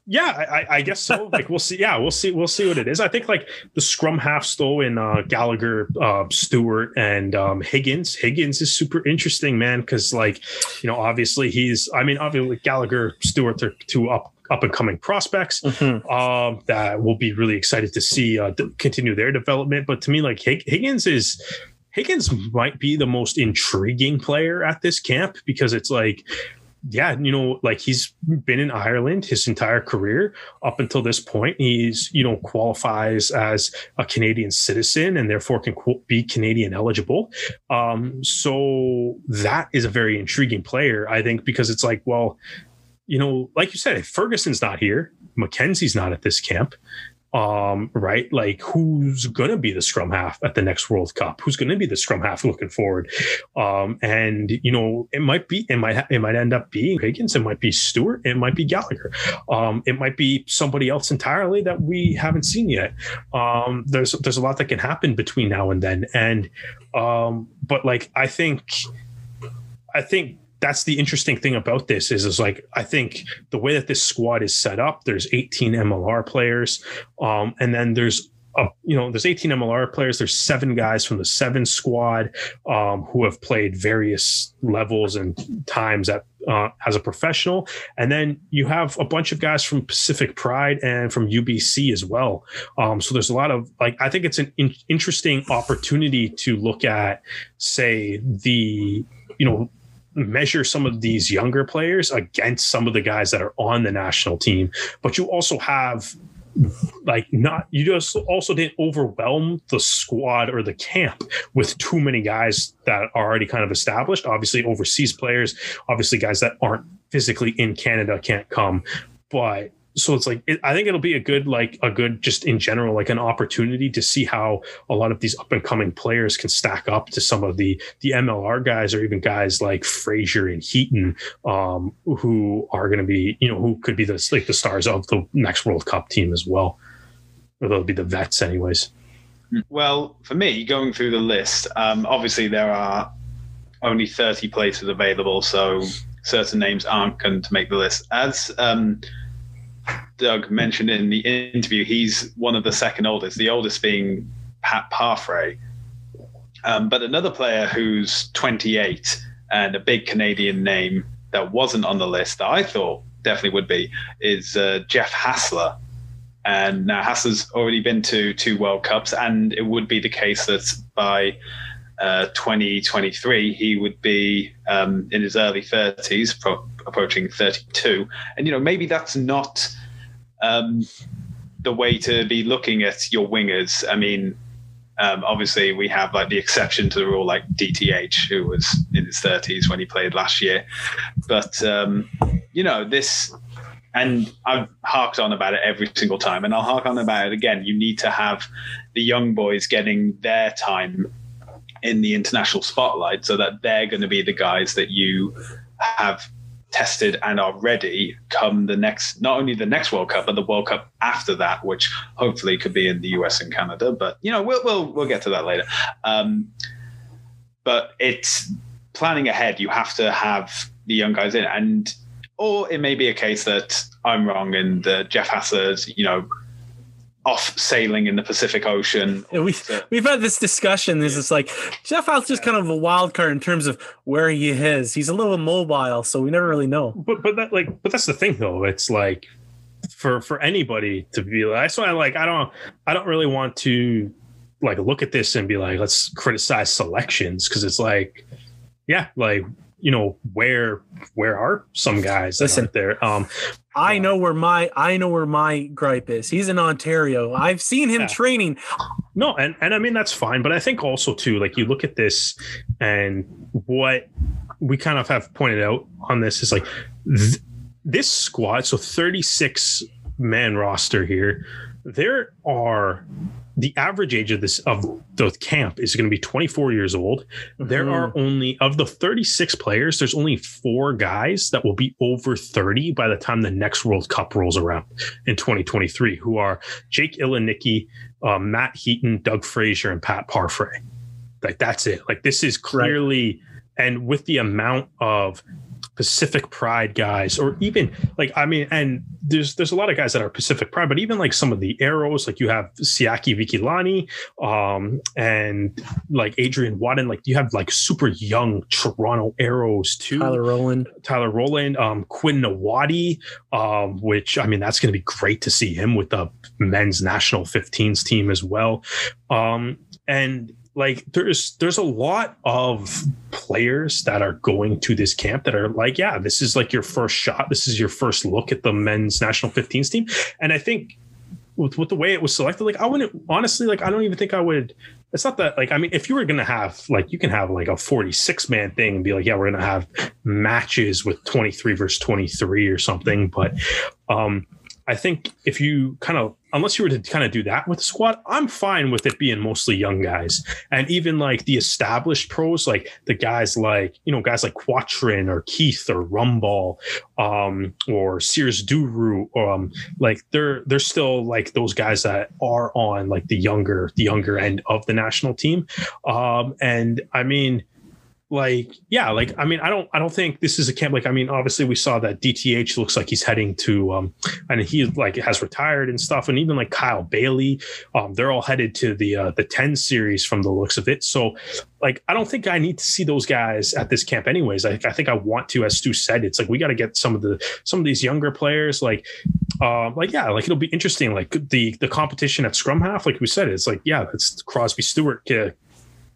Yeah, I, I, guess so. like we'll see. Yeah, we'll see. We'll see what it is. I think like the scrum half still in uh, Gallagher, uh, Stewart, and um, Higgins. Higgins is super interesting, man, because like you know, obviously he's. I mean, obviously Gallagher, Stewart, are two up up and coming prospects mm-hmm. um, that will be really excited to see uh, continue their development. But to me, like Higgins is. Higgins might be the most intriguing player at this camp because it's like yeah, you know, like he's been in Ireland his entire career up until this point. He's, you know, qualifies as a Canadian citizen and therefore can be Canadian eligible. Um, so that is a very intriguing player, I think, because it's like, well, you know, like you said, if Ferguson's not here, Mackenzie's not at this camp um, right? Like who's going to be the scrum half at the next World Cup? Who's going to be the scrum half looking forward? Um, and you know, it might be, it might, it might end up being Higgins. It might be Stewart. It might be Gallagher. Um, it might be somebody else entirely that we haven't seen yet. Um, there's, there's a lot that can happen between now and then. And, um, but like, I think, I think that's the interesting thing about this is is like I think the way that this squad is set up, there's 18 MLR players, um, and then there's you know there's 18 MLR players. There's seven guys from the seven squad um, who have played various levels and times at uh, as a professional, and then you have a bunch of guys from Pacific Pride and from UBC as well. Um, so there's a lot of like I think it's an in- interesting opportunity to look at, say the you know measure some of these younger players against some of the guys that are on the national team. But you also have like not you just also didn't overwhelm the squad or the camp with too many guys that are already kind of established obviously overseas players obviously guys that aren't physically in canada can't come but so it's like it, i think it'll be a good like a good just in general like an opportunity to see how a lot of these up and coming players can stack up to some of the the mlr guys or even guys like fraser and heaton um, who are going to be you know who could be the like the stars of the next world cup team as well. Or they'll be the vets anyways. Well for me going through the list um, obviously there are only 30 places available so certain names aren't going to make the list. As um, Doug mentioned in the interview, he's one of the second oldest, the oldest being Pat Parfrey. Um, but another player who's 28 and a big Canadian name that wasn't on the list that I thought definitely would be is uh, Jeff Hassler. And now Hassler's already been to two World Cups, and it would be the case that by uh, 2023 he would be um, in his early 30s, pro- approaching 32. And you know maybe that's not um, the way to be looking at your wingers. I mean, um, obviously we have like the exception to the rule, like DTH, who was in his 30s when he played last year. But um, you know this, and I've harked on about it every single time, and I'll hark on about it again. You need to have the young boys getting their time in the international spotlight so that they're going to be the guys that you have tested and are ready come the next not only the next World Cup but the World Cup after that, which hopefully could be in the US and Canada. But you know we'll we'll, we'll get to that later. Um, but it's planning ahead. You have to have the young guys in, and or it may be a case that I'm wrong and uh, Jeff Hassler, you know, off sailing in the Pacific Ocean. Yeah, we, uh, we've had this discussion. This is like Jeff House just kind of a wild card in terms of where he is. He's a little mobile, so we never really know. But but that like but that's the thing though. It's like for for anybody to be like that's why I like I don't I don't really want to like look at this and be like let's criticize selections because it's like yeah like you know where where are some guys Listen, there um I know where my I know where my gripe is. He's in Ontario. I've seen him Yeah. training. No, and and I mean that's fine, but I think also too, like you look at this and what we kind of have pointed out on this is like th- this squad. So thirty six man roster here. There are the average age of this of the camp is going to be 24 years old. There Mhm. are only of the 36 players, there's only four guys that will be over 30 by the time the next World Cup rolls around in 2023, who are Jake Ilnicki, uh, Matt Heaton, Doug Fraser, and Pat Parfrey. Like that's it. Like this is clearly, and with the amount of Pacific Pride guys, or even like I mean, and there's there's a lot of guys that are Pacific Pride, but even like some of the arrows, like you have Siaki Vikilani, um, and like Adrian Wadden, like you have like super young Toronto arrows too. Tyler Rowland. Tyler Rowland, um, Quinn Ngawati, um, which I mean that's going to be great to see him with the men's national 15s team as well. Um, and like there's there's a lot of players that are going to this camp that are like, yeah, this is like your first shot. This is your first look at the men's national 15s team. And I think with, with the way it was selected, like I wouldn't honestly, like I don't even think I would it's not that like I mean, if you were gonna have like you can have like a 46 man thing and be like, yeah, we're gonna have matches with 23 versus 23 or something. But um I think if you kind of unless you were to kind of do that with the squad, I'm fine with it being mostly young guys. And even like the established pros, like the guys like, you know, guys like Quattrin or Keith or Rumball, um, or Sears Duru, um, like they're they're still like those guys that are on like the younger, the younger end of the national team. Um, and I mean, like yeah like i mean i don't i don't think this is a camp like i mean obviously we saw that dth looks like he's heading to um and he like has retired and stuff and even like kyle bailey um they're all headed to the uh the 10 series from the looks of it. So like i don't think i need to see those guys at this camp anyways. I, I think i want to as stu said it's like we got to get some of the some of these younger players like um like yeah like it'll be interesting like the the competition at scrum half like we said it's like yeah it's crosby stewart uh,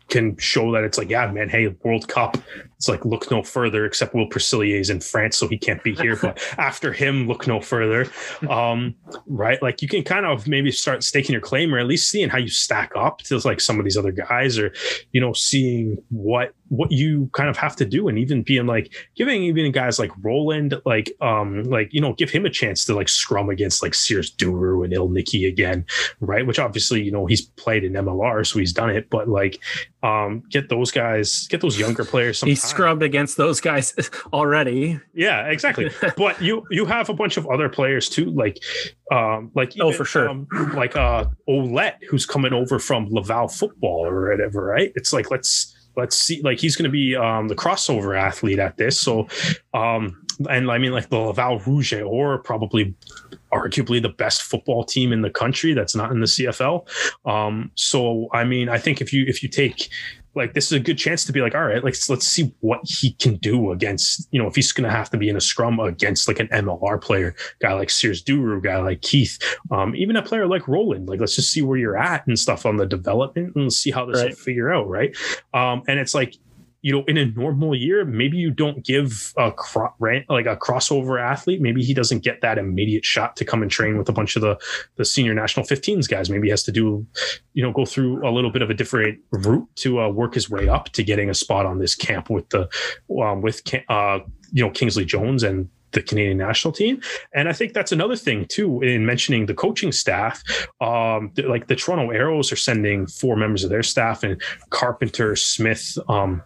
can show that it's like, yeah, man, hey, World Cup. It's like look no further, except Will Percillier is in France, so he can't be here. But after him, look no further. Um, right? Like you can kind of maybe start staking your claim, or at least seeing how you stack up to like some of these other guys, or you know, seeing what what you kind of have to do, and even being like giving even guys like Rowland, like um, like you know, give him a chance to like scrum against like Sears Duru and Ilnicki again, right? Which obviously, you know, he's played in MLR, so he's done it, but like um get those guys, get those younger players some He time. Scrubbed against those guys already. Yeah, exactly. but you you have a bunch of other players too, like um like Oh, for sure. um, like uh Olet who's coming over from Laval football or whatever, right? It's like let's let's see like he's going to be um the crossover athlete at this. So um and I mean like the Laval Rouge or probably arguably the best football team in the country that's not in the CFL. Um so I mean I think if you if you take like this is a good chance to be like, all right, let's let's see what he can do against, you know, if he's gonna have to be in a scrum against like an MLR player, guy like Sears Duru, guy like Keith, um, even a player like Rowland. Like, let's just see where you're at and stuff on the development and see how this will figure out, right? Um, and it's like you know, in a normal year, maybe you don't give a cro- like a crossover athlete. Maybe he doesn't get that immediate shot to come and train with a bunch of the the senior national 15s guys. Maybe he has to do, you know, go through a little bit of a different route to uh, work his way up to getting a spot on this camp with the um, with uh, you know Kingsley Jones and the Canadian national team. And I think that's another thing too in mentioning the coaching staff. Um, like the Toronto Arrows are sending four members of their staff and Carpenter, Smith, um,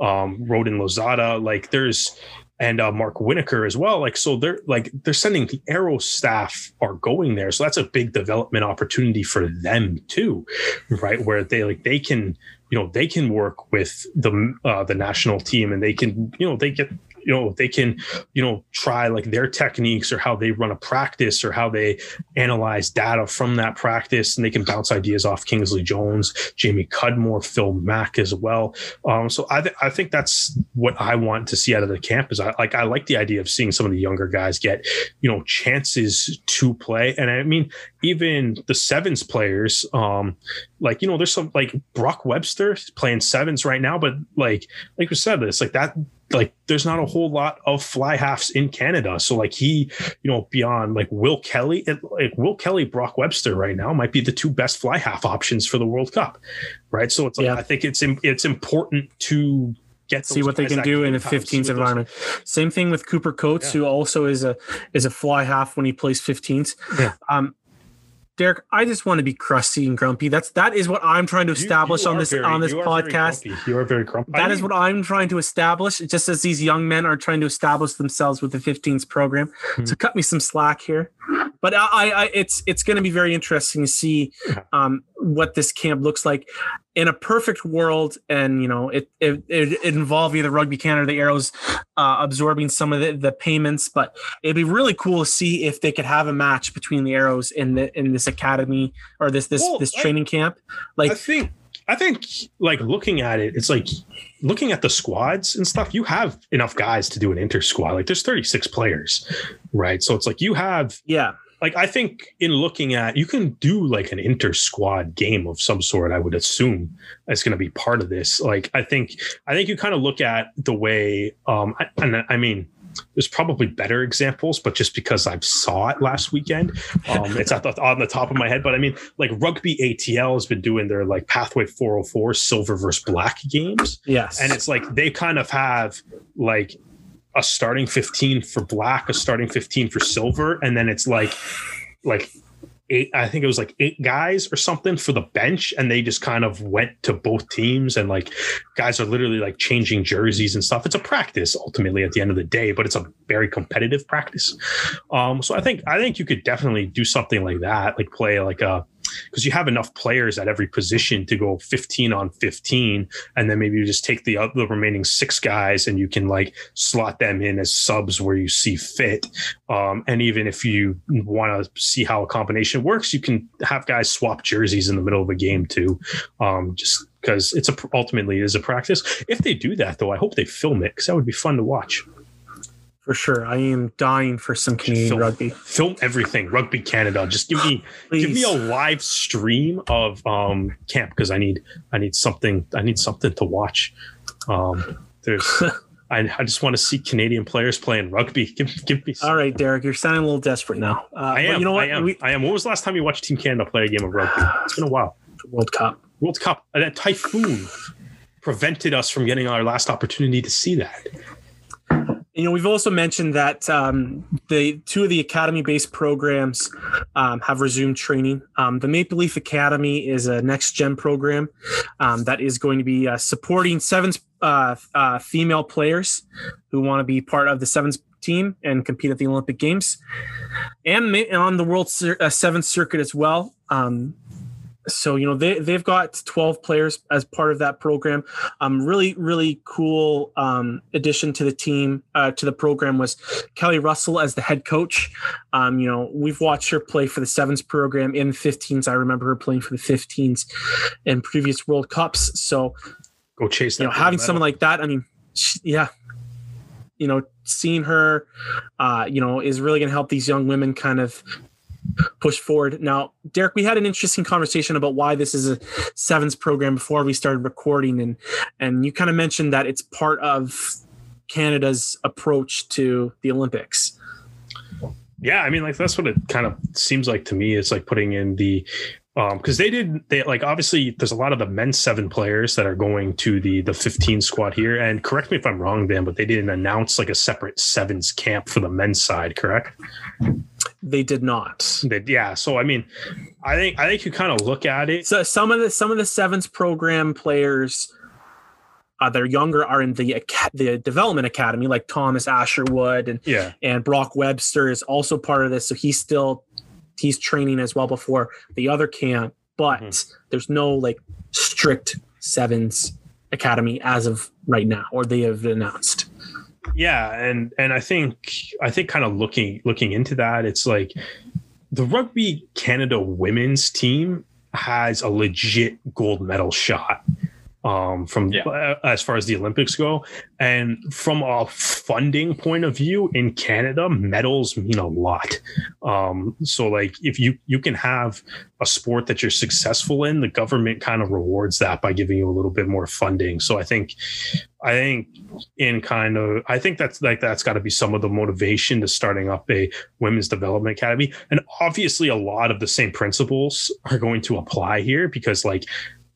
um, Roden Lozada. Like there's and uh, Mark Winokur as well. Like so, they're like they're sending the Arrow staff are going there, so that's a big development opportunity for them too, right? Where they like they can you know they can work with the uh, the national team and they can you know they get you know they can you know try like their techniques or how they run a practice or how they analyze data from that practice. And they can bounce ideas off kingsley jones jamie cudmore phil mack as well. Um, so I, th- I think that's what i want to see out of the camp is I, like i like the idea of seeing some of the younger guys get you know chances to play. And i mean even the sevens players um like you know there's some like brock webster playing sevens right now but like like we said this like that like there's not a whole lot of fly halves in Canada. So like he, you know, beyond like Will Kelly, like Will Kelly, Brock Webster right now might be the two best fly half options for the World Cup, right? So it's like yeah. I think it's it's important to get see what they can do in a 15th environment. Those. Same thing with Cooper Coats, yeah. who also is a is a fly half when he plays 15th. Yeah. Um, Derek, I just want to be crusty and grumpy. That's that is what I'm trying to establish you, you on this very, on this podcast. You are very grumpy. That I mean, is what I'm trying to establish. Just as these young men are trying to establish themselves with the 15s program. Mm-hmm. So cut me some slack here. But I, I it's it's going to be very interesting to see um, what this camp looks like. In a perfect world and you know it it, it, involve either rugby canada the arrows uh, absorbing some of the, the payments but it'd be really cool to see if they could have a match between the arrows in the in this academy or this this well, this training I, camp. Like i think i think like looking at it it's like looking at the squads and stuff you have enough guys to do an inter squad like there's 36 players right so it's like you have yeah like I think in looking at you can do like an inter squad game of some sort. I would assume that's going to be part of this. Like I think I think you kind of look at the way um and I mean there's probably better examples, but just because I saw it last weekend, um, it's at the, on the top of my head. But I mean, like rugby ATL has been doing their like pathway 404 silver versus black games. Yes, and it's like they kind of have like a starting 15 for black, a starting 15 for silver, and then it's like like eight I think it was like eight guys or something for the bench and they just kind of went to both teams and like guys are literally like changing jerseys and stuff. It's a practice ultimately at the end of the day, but it's a very competitive practice. Um so I think I think you could definitely do something like that, like play like a because you have enough players at every position to go 15 on 15 and then maybe you just take the the remaining six guys and you can like slot them in as subs where you see fit. Um, and even if you want to see how a combination works you can have guys swap jerseys in the middle of a game too um, just because it's a ultimately is a practice. If they do that though i hope they film it because that would be fun to watch for sure. I am dying for some Canadian film, rugby. Film everything, Rugby Canada. Just give me give me a live stream of um camp because I need I need something I need something to watch. Um there's I, I just want to see Canadian players playing rugby. Give, give me. Some. All right, Derek, you're sounding a little desperate now. Uh, I am. You know what? I am. We, I am. What was the last time you watched Team Canada play a game of rugby? It's been a while. World Cup. World Cup. That typhoon prevented us from getting our last opportunity to see that. You know, we've also mentioned that um, the two of the academy-based programs um, have resumed training. Um, the Maple Leaf Academy is a next-gen program um, that is going to be uh, supporting sevens uh, uh, female players who want to be part of the sevens team and compete at the Olympic Games, and on the World uh, Sevens circuit as well. Um, so you know they they've got 12 players as part of that program. Um really really cool um addition to the team uh to the program was kelly russell as the head coach. Um you know we've watched her play for the sevens program in 15s i remember her playing for the 15s in previous world cups. So go chase that you know having someone like that i mean she, yeah. You know seeing her uh you know is really going to help these young women kind of push forward. Now, Derek, we had an interesting conversation about why this is a sevens program before we started recording, and and you kind of mentioned that it's part of Canada's approach to the Olympics. Yeah, I mean, like that's what it kind of seems like to me. It's like putting in the um because um, they did they like obviously there's a lot of the men's seven players that are going to the the 15 squad here and correct me if i'm wrong dan but they didn't announce like a separate sevens camp for the men's side correct they did not they, yeah so i mean i think i think you kind of look at it so some of the some of the sevens program players uh, that are younger are in the the development academy, like Thomas Isherwood and yeah. and Brock Webster is also part of this. So he's still he's training as well before the other camp, but mm-hmm. there's no like strict sevens academy as of right now, or they have announced. Yeah, and and I think I think kind of looking looking into that, it's like the Rugby Canada women's team has a legit gold medal shot um, from yeah. uh, as far as the Olympics go. And from a funding point of view in Canada, medals mean a lot. Um, so like if you you can have a sport that you're successful in, the government kind of rewards that by giving you a little bit more funding. So I think I think in kind of I think that's like that's got to be some of the motivation to starting up a women's development academy. And obviously a lot of the same principles are going to apply here because like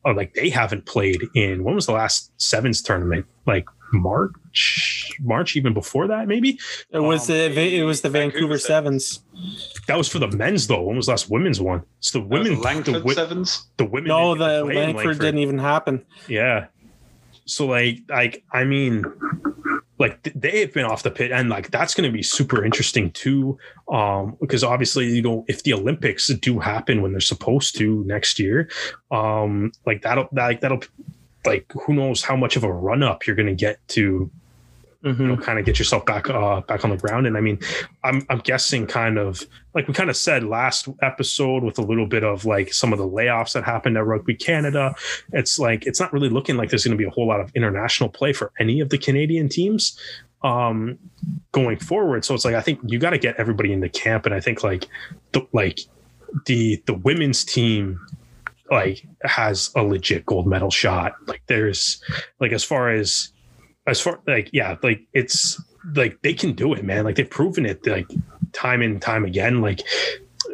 oh, like they haven't played in when was the last sevens tournament? Like March, March even before that, maybe. It was um, the it was the Vancouver, Vancouver sevens. That was for the men's though. When was the last women's one? It's the women. Langford the, sevens. The women. No, the Langford, Langford didn't even happen. Yeah. So like like I mean like they have been off the pit and like that's going to be super interesting too um because obviously you know if the olympics do happen when they're supposed to next year um like that'll like that'll like who knows how much of a run up you're going to get to mm-hmm. you know, kind of get yourself back uh, back on the ground. And I mean, I'm I'm guessing kind of like we kind of said last episode with a little bit of like some of the layoffs that happened at Rugby Canada. It's like it's not really looking like there's going to be a whole lot of international play for any of the Canadian teams um going forward. So it's like I think you got to get everybody into camp, and I think like the like the the women's team like has a legit gold medal shot. Like there's like as far as as far like yeah, like it's like they can do it, man. Like they've proven it like time and time again. Like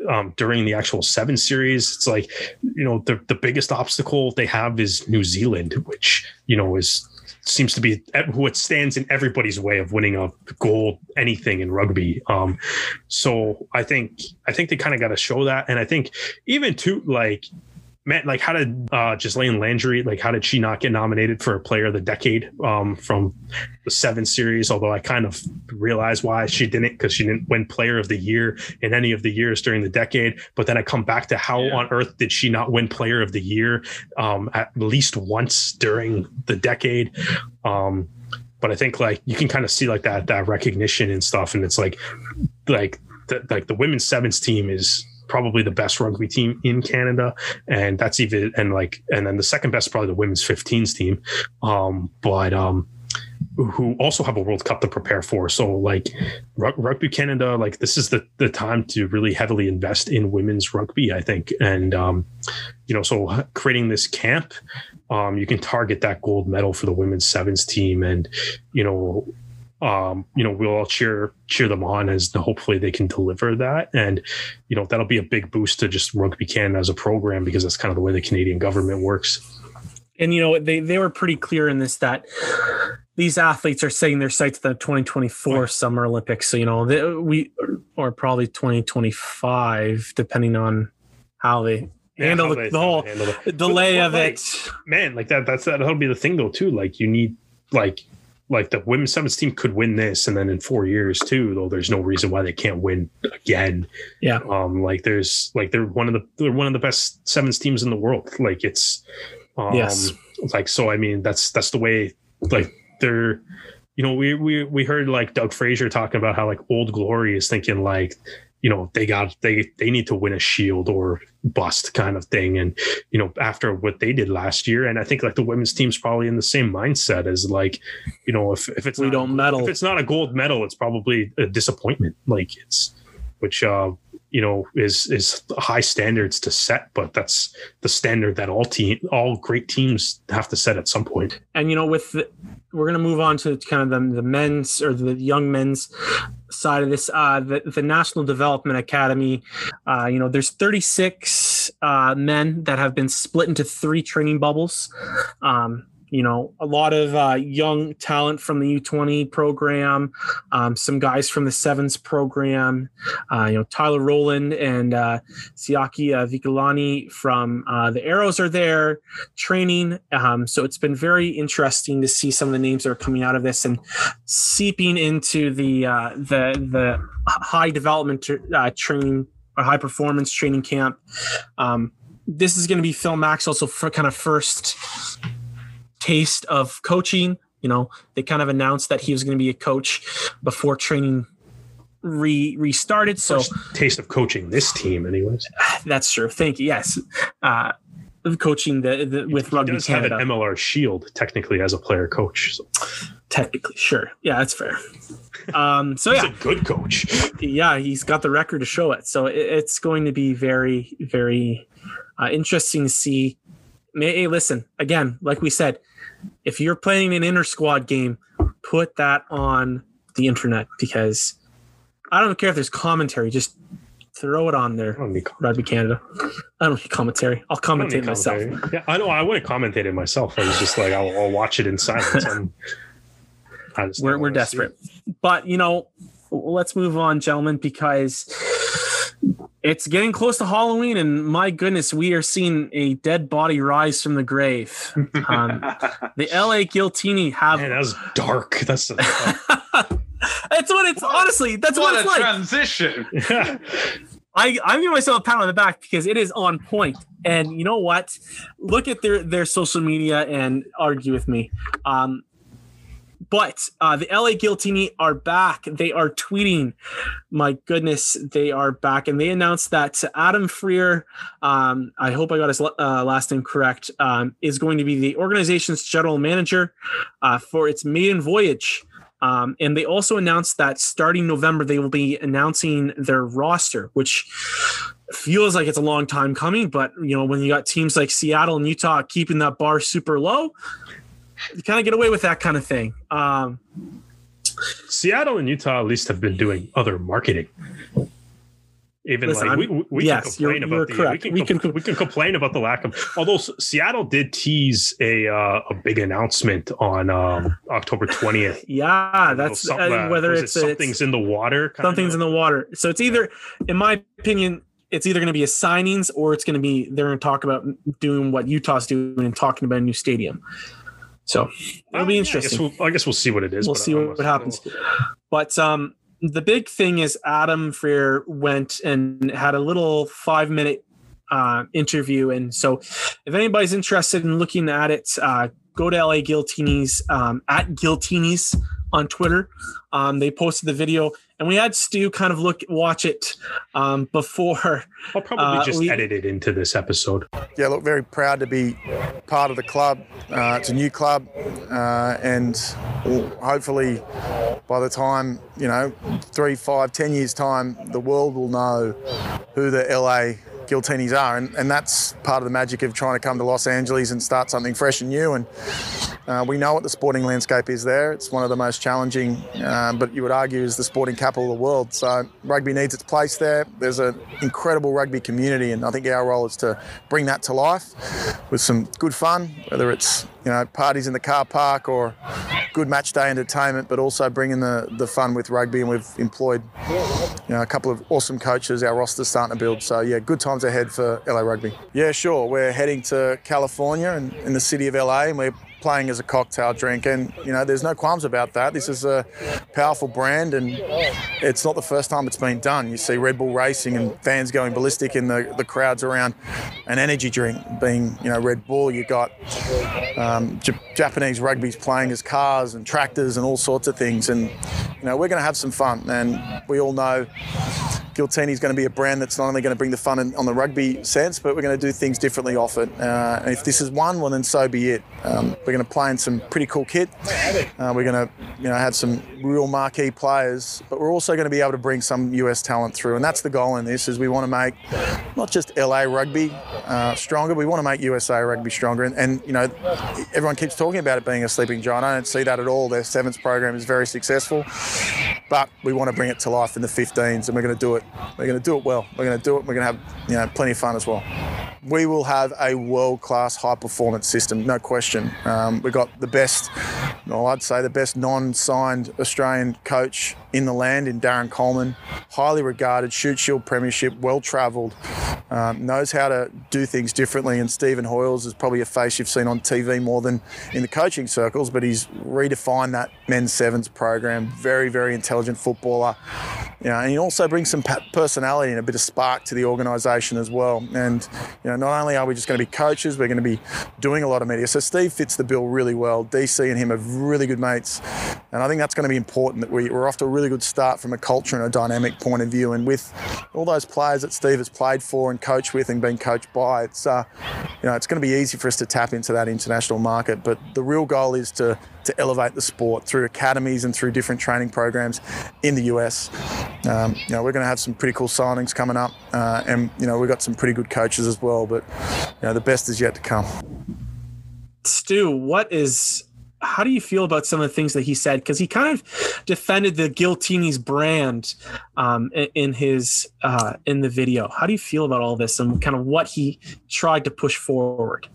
um, during the actual seven series, it's like you know the the biggest obstacle they have is New Zealand, which you know is seems to be what stands in everybody's way of winning a gold anything in rugby. Um, so I think I think they kind of got to show that, and I think even too like man, like how did uh Ghislaine Landry, like how did she not get nominated for a player of the decade um from the seven series? Although I kind of realized why she didn't because she didn't win player of the year in any of the years during the decade. But then I come back to how yeah. on earth did she not win player of the year um at least once during the decade? Um but I think like you can kind of see like that that recognition and stuff, and it's like like the, like the women's sevens team is probably the best rugby team in Canada, and that's even and like and then the second best probably the women's 15s team, um, but um, who also have a World Cup to prepare for. So like rugby Canada, like this is the the time to really heavily invest in women's rugby, I think, and um, you know, so creating this camp. Um, you can target that gold medal for the women's sevens team and you know um, you know, we'll all cheer cheer them on as hopefully they can deliver that, and you know that'll be a big boost to just Rugby Canada as a program because that's kind of the way the Canadian government works. And you know they they were pretty clear in this that these athletes are setting their sights to the 2024 right. Summer Olympics. So you know they, we or probably 2025 depending on how they yeah, handle the, the whole delay of like, it. Man, like that that's that'll be the thing though too. Like you need like like the women's sevens team could win this and then in four years too though there's no reason why they can't win again. Yeah. Um like there's like they're one of the they're one of the best sevens teams in the world. Like it's um yes. like so i mean that's that's the way like they're you know we we we heard like doug fraser talking about how like old glory is thinking like you know they got they they need to win a shield or bust kind of thing. And you know after what they did last year and i think like the women's team's probably in the same mindset as like you know if, if it's we not, don't medal. if it's not a gold medal it's probably a disappointment. Like it's which uh you know is is high standards to set but that's the standard that all team all great teams have to set at some point. And you know with the, we're going to move on to kind of the, the men's or the young men's side of this uh the, the national development academy uh you know there's 36 uh, men that have been split into three training bubbles. Um, you know, a lot of uh, young talent from the U20 program, um, some guys from the Sevens program, uh, you know, Tyler Rowland and uh, Siaki uh, from uh, the Arrows are there training. Um, so it's been very interesting to see some of the names that are coming out of this and seeping into the uh, the the high development uh, training or high performance training camp. Um, this is going to be Phil Maxwell's also for kind of first taste of coaching. You know, they kind of announced that he was going to be a coach before training re restarted. So First taste of coaching this team, anyways. That's true. Thank you. Yes, uh, coaching the, the with he Rugby does Canada. have an MLR Shield technically as a player coach. So Technically, sure. Yeah, that's fair. Um, so he's yeah, a good coach. yeah, he's got the record to show it. So it, it's going to be very, very uh, interesting to see. Hey, listen, again, like we said, if you're playing an inter squad game, put that on the internet because I don't care if there's commentary, just throw it on there. I don't Rugby Canada. I don't need commentary. I'll I don't commentate need myself. Yeah, I know. I would have commentated myself. I was just like, I'll, I'll watch it in silence. I'm, I just we're, we're desperate but you know let's move on gentlemen because it's getting close to halloween and my goodness we are seeing a dead body rise from the grave um, the la Giltini it. have Man, that was dark. That's that's what it's honestly that's what, what it's a like transition. I, I'm giving myself a pat on the back because it is on point. And you know what? Look at their their social media and argue with me. Um, but uh, the LA Giltini are back. They are tweeting. My goodness, they are back, and they announced that Adam Freier, um, I hope I got his uh, last name correct, um, is going to be the organization's general manager uh, for its maiden voyage. Um, and they also announced that starting November, they will be announcing their roster, which feels like it's a long time coming. But, you know, when you got teams like Seattle and Utah keeping that bar super low, kind of get away with that kind of thing. Um, Seattle and Utah at least have been doing other marketing. Even Listen, like we, we, we yes, can complain you're- about you're the correct. we can, We can- we can complain about the lack of although Seattle did tease a uh, a big announcement on um, October twentieth. yeah, that's uh, whether it's, something's it's in the water, something's in the water. So it's either, in my opinion, it's either going to be a signings or it's going to be they're going to talk about doing what Utah's doing and talking about a new stadium. So it'll be yeah, I guess interesting. we'll, I guess we'll see what it is. we'll see what, what happens. But um, the big thing is Adam Freier went and had a little five minute uh, interview. And so if anybody's interested in looking at it, uh, go to LA Giltinis um, at Giltinis on Twitter. Um, they posted the video and we had Stu kind of look watch it um, before. I'll probably uh, just we- edit it into this episode. yeah, look, very proud to be part of the club. Uh, it's a new club, uh, and hopefully, by the time you know, three, five, ten years time, the world will know who the LA Giltinis are, and, and that's part of the magic of trying to come to Los Angeles and start something fresh and new. And uh, we know what the sporting landscape is there. It's one of the most challenging, uh, but you would argue is the sporting capital of the world. So rugby needs its place there. There's an incredible rugby community, and I think our role is to bring that to life with some good fun, whether it's you know parties in the car park or good match day entertainment, but also bringing the, the fun with rugby. And we've employed you know a couple of awesome coaches. Our roster's starting to build. So yeah, good times ahead for LA Rugby. Yeah, sure. We're heading to California and in the city of LA, and we're playing as a cocktail drink and you know there's no qualms about that this is a powerful brand and it's not the first time it's been done you see red bull racing and fans going ballistic in the, the crowds around an energy drink being you know red bull you got um, J- japanese rugby's playing as cars and tractors and all sorts of things and you know we're going to have some fun and we all know Giltini is going to be a brand that's not only going to bring the fun in, on the rugby sense, but we're going to do things differently off it. Uh, and if this is one, well then so be it. Um, we're going to play in some pretty cool kit. Uh, we're going to, you know, have some real marquee players, but we're also going to be able to bring some US talent through. And that's the goal in this: is we want to make not just LA rugby uh, stronger, we want to make USA rugby stronger. And, and you know, everyone keeps talking about it being a sleeping giant. I don't see that at all. Their sevens program is very successful. but we want to bring it to life in the 15s, and we're going to do it. We're going to do it well. We're going to do it. We're going to have you know plenty of fun as well. We will have a world-class high-performance system, no question. Um, we've got the best, well, I'd say the best non-signed Australian coach in the land in Darren Coleman, highly regarded, Shute Shield Premiership, well-travelled, um, knows how to do things differently. And Stephen Hoiles is probably a face you've seen on TV more than in the coaching circles, but he's redefined that men's sevens program. Very, very intelligent footballer. You know, and he also brings some personality and a bit of spark to the organisation as well. And you know, not only are we just going to be coaches, we're going to be doing a lot of media. So Steve fits the bill really well. DC and him are really good mates, and I think that's going to be important that we, we're off to a really good start from a culture and a dynamic point of view. And with all those players that Steve has played for and coached with and been coached by, it's uh, you know, it's going to be easy for us to tap into that international market. But the real goal is to to elevate the sport through academies and through different training programs in the US. Um, you know, we're going to have some pretty cool signings coming up, uh, and you know, we've got some pretty good coaches as well. But you know, the best is yet to come. Stu, what is how do you feel about some of the things that he said? Because he kind of defended the Giltinis brand um, in his uh, in the video. How do you feel about all this and kind of what he tried to push forward?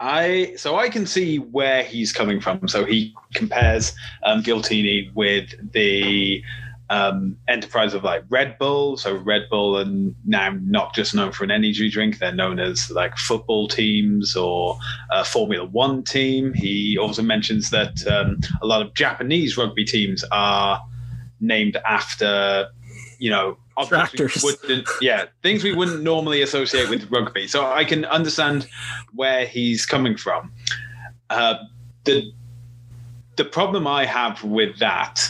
I so I can see where he's coming from. So he compares um, Giltini with the um, enterprise of like Red Bull. So Red Bull and now not just known for an energy drink, they're known as like football teams or a Formula One team. He also mentions that um, a lot of Japanese rugby teams are named after, you know, tractors. yeah, things we wouldn't normally associate with rugby. So I can understand where he's coming from. Uh, the the problem I have with that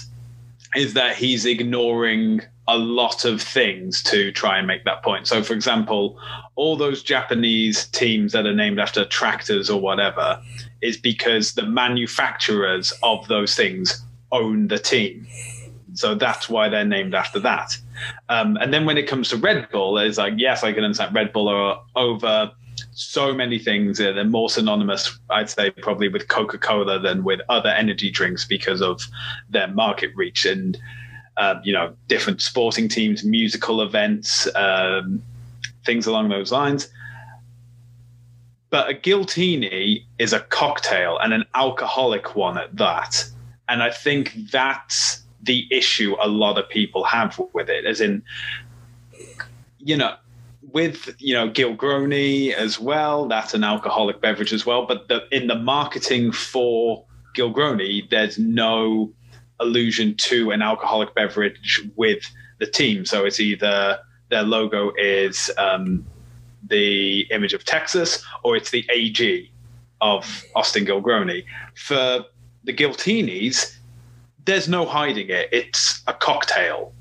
is that he's ignoring a lot of things to try and make that point. So, for example, all those Japanese teams that are named after tractors or whatever is because the manufacturers of those things own the team. So that's why they're named after that. Um, and then when it comes to Red Bull, it's like, yes, I can understand Red Bull are over so many things. They're more synonymous, I'd say, probably with Coca Cola than with other energy drinks because of their market reach and, uh, you know, different sporting teams, musical events, um, things along those lines. But a Giltini is a cocktail and an alcoholic one at that. And I think that's the issue a lot of people have with it, as in, you know, with you know Gilgroni as well. That's an alcoholic beverage as well. But the, in the marketing for Gilgroni, there's no allusion to an alcoholic beverage with the team. So it's either their logo is um, the image of Texas or it's the AG of Austin Gilgroni. For the Giltinis, there's no hiding it. It's a cocktail.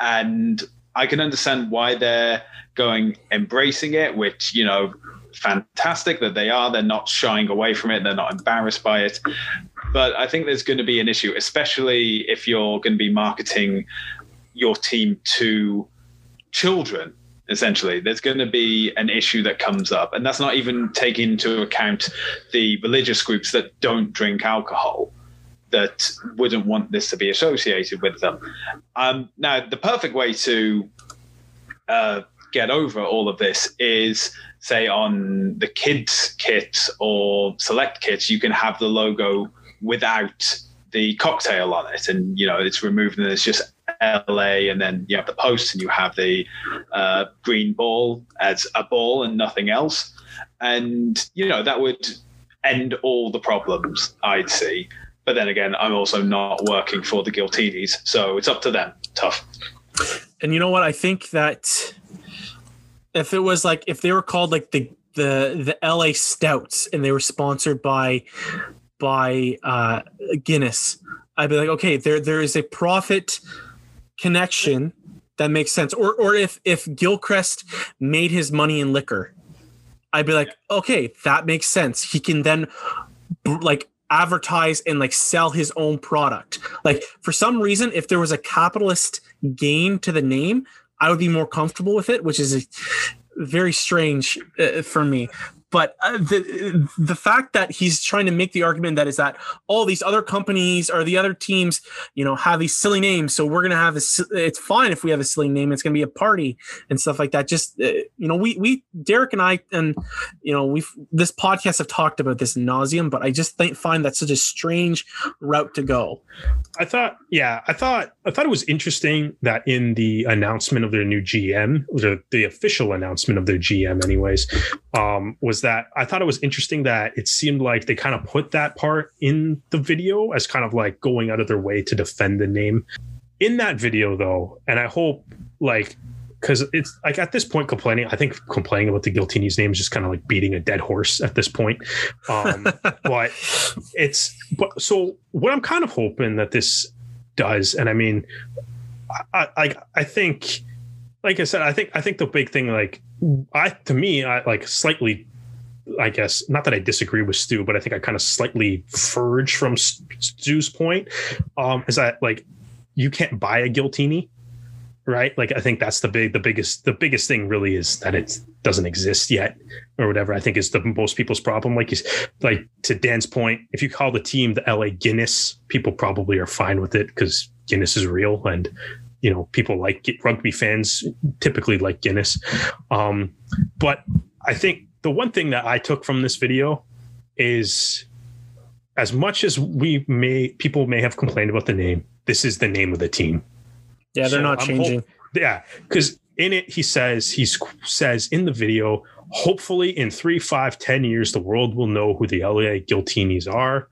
And I can understand why they're going embracing it, which, you know, fantastic that they are. They're not shying away from it, they're not embarrassed by it. But I think there's going to be an issue, especially if you're going to be marketing your team to children essentially there's going to be an issue that comes up and that's not even taking into account the religious groups that don't drink alcohol that wouldn't want this to be associated with them. Um, now, the perfect way to uh, get over all of this is, say, on the kids' kit or select kits, you can have the logo without the cocktail on it, and you know it's removed, and it's just LA, and then you have the post, and you have the uh, green ball as a ball and nothing else, and you know that would end all the problems I'd see. But then again, I'm also not working for the Giltinis, so it's up to them. Tough. And you know what? I think that if it was like if they were called like the the the LA Stouts and they were sponsored by by uh, Guinness, I'd be like, okay, there there is a profit connection that makes sense. Or or if if Gilchrist made his money in liquor, I'd be like, okay, that makes sense. He can then like advertise and like sell his own product. Like for some reason, if there was a capitalist gain to the name, I would be more comfortable with it, which is very strange uh, for me. But uh, the the fact that he's trying to make the argument that is that all these other companies or the other teams, you know, have these silly names, so we're gonna have a. It's fine if we have a silly name. It's gonna be a party and stuff like that. Just uh, you know, we we Derek and I and you know we've this podcast have talked about this nauseum, but I just think find that such a strange route to go. I thought, yeah, I thought I thought it was interesting that in the announcement of their new GM, the the official announcement of their GM, anyways, um, was that I thought it was interesting that it seemed like they kind of put that part in the video as kind of like going out of their way to defend the name. In that video, though, and I hope like because it's like at this point complaining i think complaining about the Giltinis name is just kind of like beating a dead horse at this point um but it's but so what i'm kind of hoping that this does and i mean i i i think like i said i think i think the big thing like i to me i like slightly I guess not that I disagree with Stu, but I think I kind of slightly verge from Stu's point. Um, is that like you can't buy a Giltini right like i think that's the big the biggest the biggest thing really is that it doesn't exist yet or whatever i think is the most people's problem like like to dan's point if you call the team the la guinness people probably are fine with it because guinness is real and you know people like rugby fans typically like guinness um but i think the one thing that i took from this video is as much as we may people may have complained about the name this is the name of the team yeah, they're so not I'm changing. Hope, yeah, because in it he says he says in the video, hopefully in three, five, ten years, the world will know who the LA Giltinis are.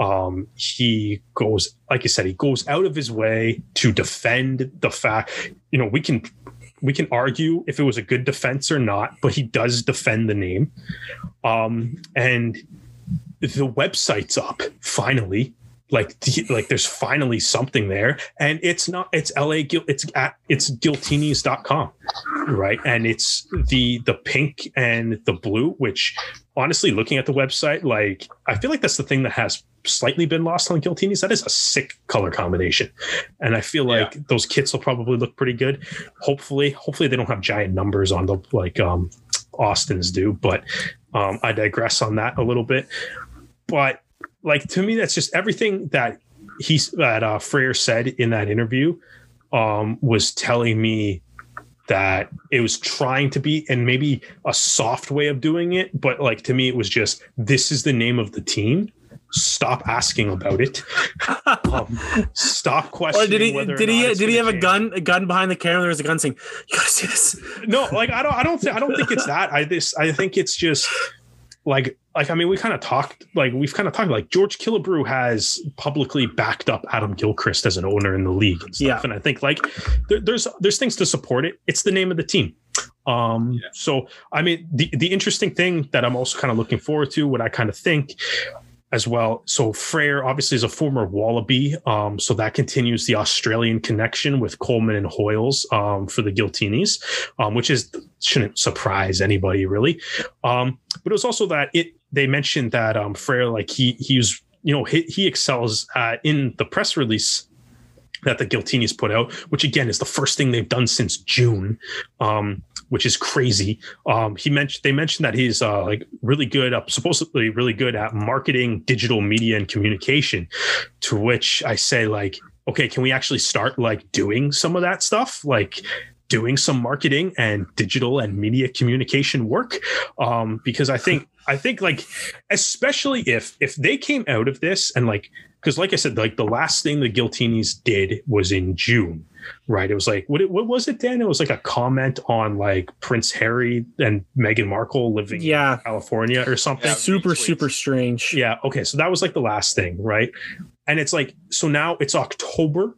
Um, he goes, like I said, he goes out of his way to defend the fact. You know, we can we can argue if it was a good defense or not, but he does defend the name. Um, and the website's up finally like like there's finally something there. And it's not it's la it's at it's giltinis.com right? And it's the the pink and the blue which honestly looking at the website like i feel like that's the thing that has slightly been lost on giltinis. That is a sick color combination. And i feel like yeah. those kits will probably look pretty good. Hopefully hopefully they don't have giant numbers on the like um austin's do but um i digress on that a little bit. But like to me, that's just everything that he's that uh, Freier said in that interview um, was telling me that it was trying to be and maybe a soft way of doing it, but like to me, it was just this is the name of the team. Stop asking about it. um, stop questioning. Or did he? Did he? Did he have change. a gun? A gun behind the camera? There was a gun saying, "You gotta see this." No, like I don't. I don't. Th- I don't think it's that. I this. I think it's just like like I mean, we kind of talked like we've kind of talked like George Killebrew has publicly backed up Adam Gilchrist as an owner in the league and stuff, yeah. and I think like there, there's there's things to support it. It's the name of the team. Um, yeah. so I mean, the the interesting thing that I'm also kind of looking forward to, what I kind of think as well. So Freier obviously is a former Wallaby, um, so that continues the Australian connection with Coleman and Hoiles um, for the Giltinis, um, which is shouldn't surprise anybody really. Um, but it was also that it they mentioned that um, Freier like he he's you know he, he excels uh, in the press release that the Giltinis put out, which again is the first thing they've done since June. Um, which is crazy. Um, he mentioned they mentioned that he's uh, like really good, uh, supposedly really good at marketing, digital media, and communication. To which I say, like, okay, can we actually start like doing some of that stuff, like doing some marketing and digital and media communication work? Um, because I think I think like especially if if they came out of this and like because like I said, like the last thing the Giltinis did was in June right? It was like what? It, what was it, then? It was like a comment on like Prince Harry and Meghan Markle living yeah. in California or something. Yeah, super super strange. Yeah. Okay. So that was like the last thing, right? And it's like so now it's October,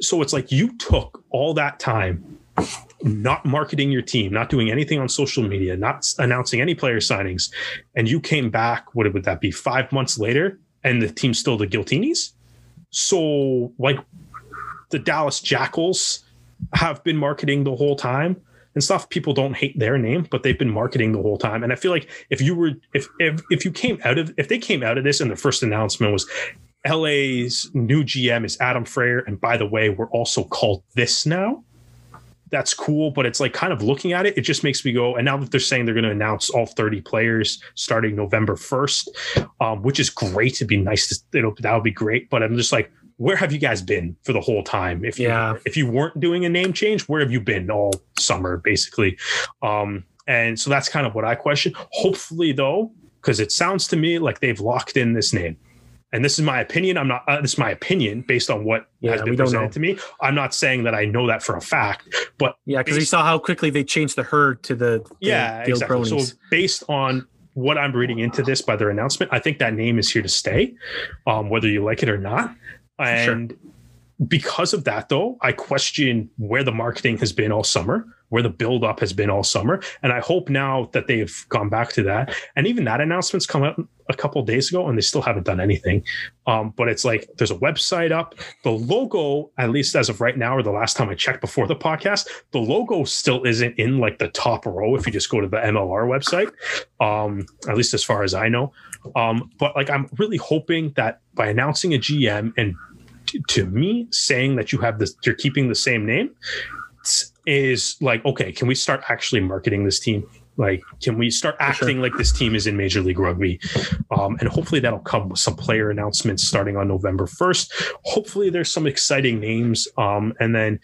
so it's like you took all that time not marketing your team, not doing anything on social media, not announcing any player signings, and you came back. What would that be? Five months later, and the team's still the Giltinis. So, like, the Dallas Jackals have been marketing the whole time and stuff. People don't hate their name, but they've been marketing the whole time. And I feel like if you were if if if you came out of if they came out of this and the first announcement was LA's new GM is Adam Freier, and by the way, we're also called this now. that's cool, but it's like kind of looking at it, it just makes me go. And now that they're saying they're going to announce all 30 players starting November 1st, um, which is great. It'd be nice to, it'll, that would be great. But I'm just like, where have you guys been for the whole time? If you, Yeah. if you weren't doing a name change, where have you been all summer, basically? Um, and so that's kind of what I question. Hopefully, though, because it sounds to me like they've locked in this name. And this is my opinion. I'm not. Uh, this is my opinion based on what Yeah, has been presented know. to me. I'm not saying that I know that for a fact, but Yeah, because we saw how quickly they changed the herd to the, the yeah, Gil exactly. So based on what I'm reading into this by their announcement, I think that name is here to stay, um, whether you like it or not. Sure. And because of that, though, I question where the marketing has been all summer, where the build up has been all summer, and I hope now that they've gone back to that. And even that announcement's come out a couple days ago, and they still haven't done anything. Um, but it's like there's a website up. The logo, at least as of right now, or the last time I checked before the podcast, the logo still isn't in like the top row if you just go to the MLR website. Um, at least as far as I know. Um, but like I'm really hoping that by announcing a GM and to me saying that you have this you're keeping the same name is like okay can we start actually marketing this team? Like can we start acting like this team is in major league rugby? Um, and hopefully that'll come with some player announcements starting on november 1st hopefully there's some exciting names um, and then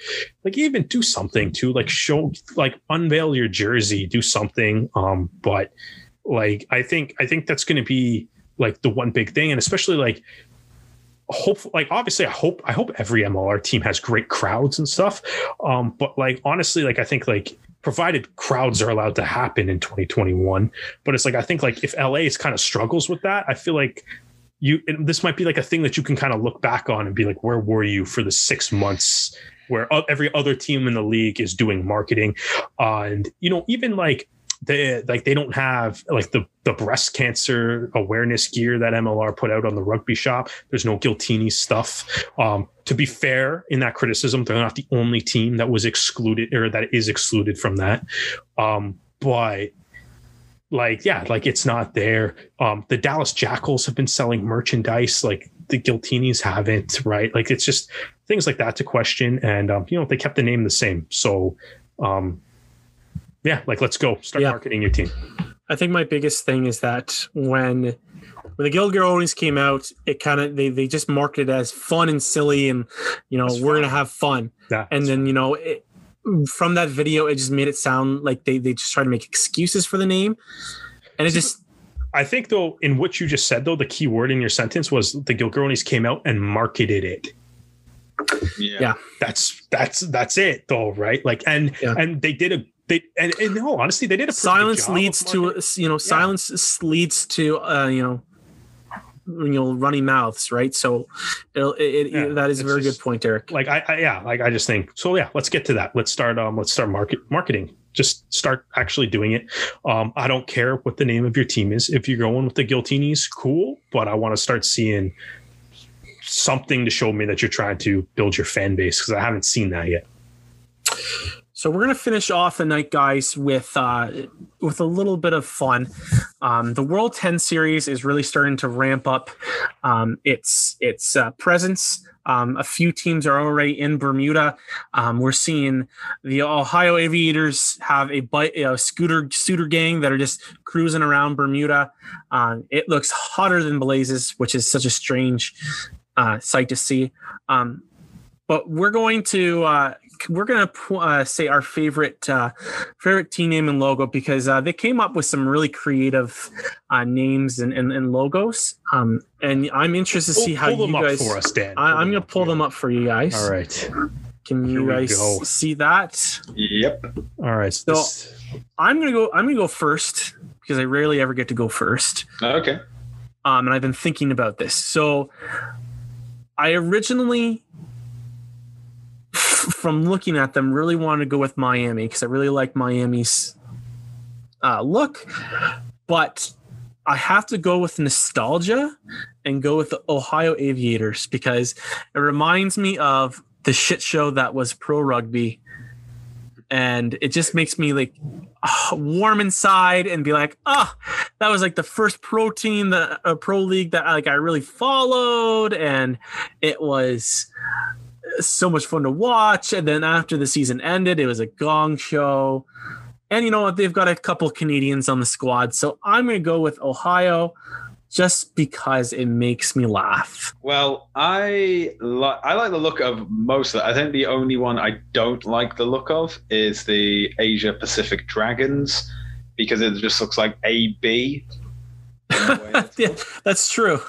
like even do something to like show like unveil your jersey do something um, but like i think i think that's going to be like the one big thing and especially like hope like obviously i hope i hope every mlr team has great crowds and stuff. Um but like honestly like i think like provided crowds are allowed to happen in 2021 but it's like i think like if la is kind of struggles with that i feel like you this might be like a thing that you can kind of look back on and be like where were you for the six months where every other team in the league is doing marketing? Uh, and you know even like they like they don't have like the the breast cancer awareness gear that MLR put out on the rugby shop. There's no Giltini stuff. Um, to be fair, in that criticism, they're not the only team that was excluded or that is excluded from that. Um, but like yeah, like it's not there. Um, the Dallas Jackals have been selling merchandise like the Giltinis haven't, right? Like it's just things like that to question. And um, you know, they kept the name the same. So um yeah, like let's go start Yeah. marketing your team. I think my biggest thing is that when when the Guild Girls came out, it kind of they they just marketed it as fun and silly, and you know That's we're gonna have fun. Yeah, And then you know it, from that video, it just made it sound like they they just try to make excuses for the name, and it just I think though, in what you just said though, the key word in your sentence was the Gilgronis came out and marketed it. Yeah. Yeah. That's that's that's it though, right? Like and Yeah. and they did a they and, and no, honestly, they did a pretty good silence leads to you know silence leads to uh, you know you know runny mouths, right? So it'll, it, it, Yeah, that is a very just- good point, Eric. like I, I yeah, like I just think so. Yeah, let's get to that. Let's start. Um, let's start market marketing. Just start actually doing it. Um, I don't care what the name of your team is. If you're going with the Giltinis, cool. But I want to start seeing something to show me that you're trying to build your fan base because I haven't seen that yet. So we're gonna finish off the night, guys, with uh, with a little bit of fun. Um, the World Ten Series is really starting to ramp up um, its its uh, presence. Um, a few teams are already in Bermuda. Um, we're seeing the Ohio Aviators have a scooter scooter gang that are just cruising around Bermuda. Um, it looks hotter than blazes, which is such a strange uh, sight to see. Um, but we're going to uh, we're going to uh, say our favorite uh, favorite team name and logo because uh, they came up with some really creative uh, names and, and, and logos. Um, and I'm interested to see Pull- how pull you them guys. up for us, Dan. I, I'm going to pull for them up for you guys. All right. Can you guys go. see that? Yep. All right. So So- this- I'm going to go. I'm going to go first because I rarely ever get to go first. Okay. um, and I've been thinking about this. So, I originally, f- from looking at them, really wanted to go with Miami because I really like Miami's uh, look, but I have to go with nostalgia and go with the Ohio Aviators because it reminds me of the shit show that was pro rugby. And it just makes me like uh, warm inside and be like, ah, that was like the first pro team that a pro league that like I really followed, and it was so much fun to watch. And then after the season ended, it was a gong show. And you know what? They've got a couple Canadians on the squad. So I'm going to go with Ohio just because it makes me laugh. Well, I like I like the look of most of it. I think the only one I don't like the look of is the Asia Pacific Dragons because it just looks like AB. yeah, that's true.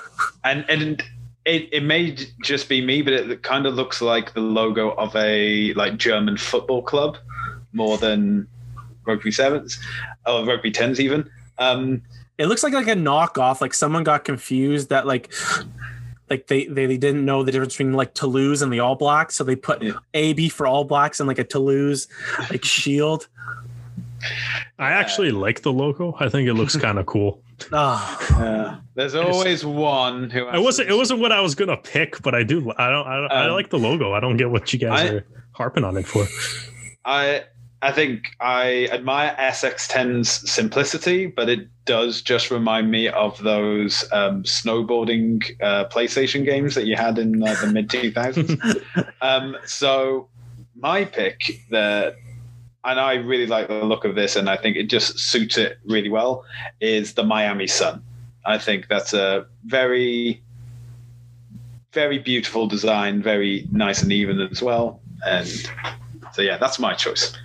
And and it, it may just be me, but it kind of looks like the logo of a like German football club more than rugby sevens or rugby tens even. Um, it looks like like a knockoff. Like someone got confused that like like they, they they didn't know the difference between like Toulouse and the All Blacks, so they put yeah. AB for All Blacks and like a Toulouse like shield. I actually like the logo. I think it looks kind of cool. Oh. Yeah. There's always one who. It wasn't. It wasn't what I was gonna pick, but I do. I don't. I, don't, um, I like the logo. I don't get what you guys I, are harping on it for. I I think I admire SX10's simplicity, but it does just remind me of those um, snowboarding uh, PlayStation games that you had in uh, the mid 2000s. um, so, my pick that, and I really like the look of this, and I think it just suits it really well, is the Miami Sun. I think that's a very, very beautiful design, very nice and even as well. And so, yeah, that's my choice.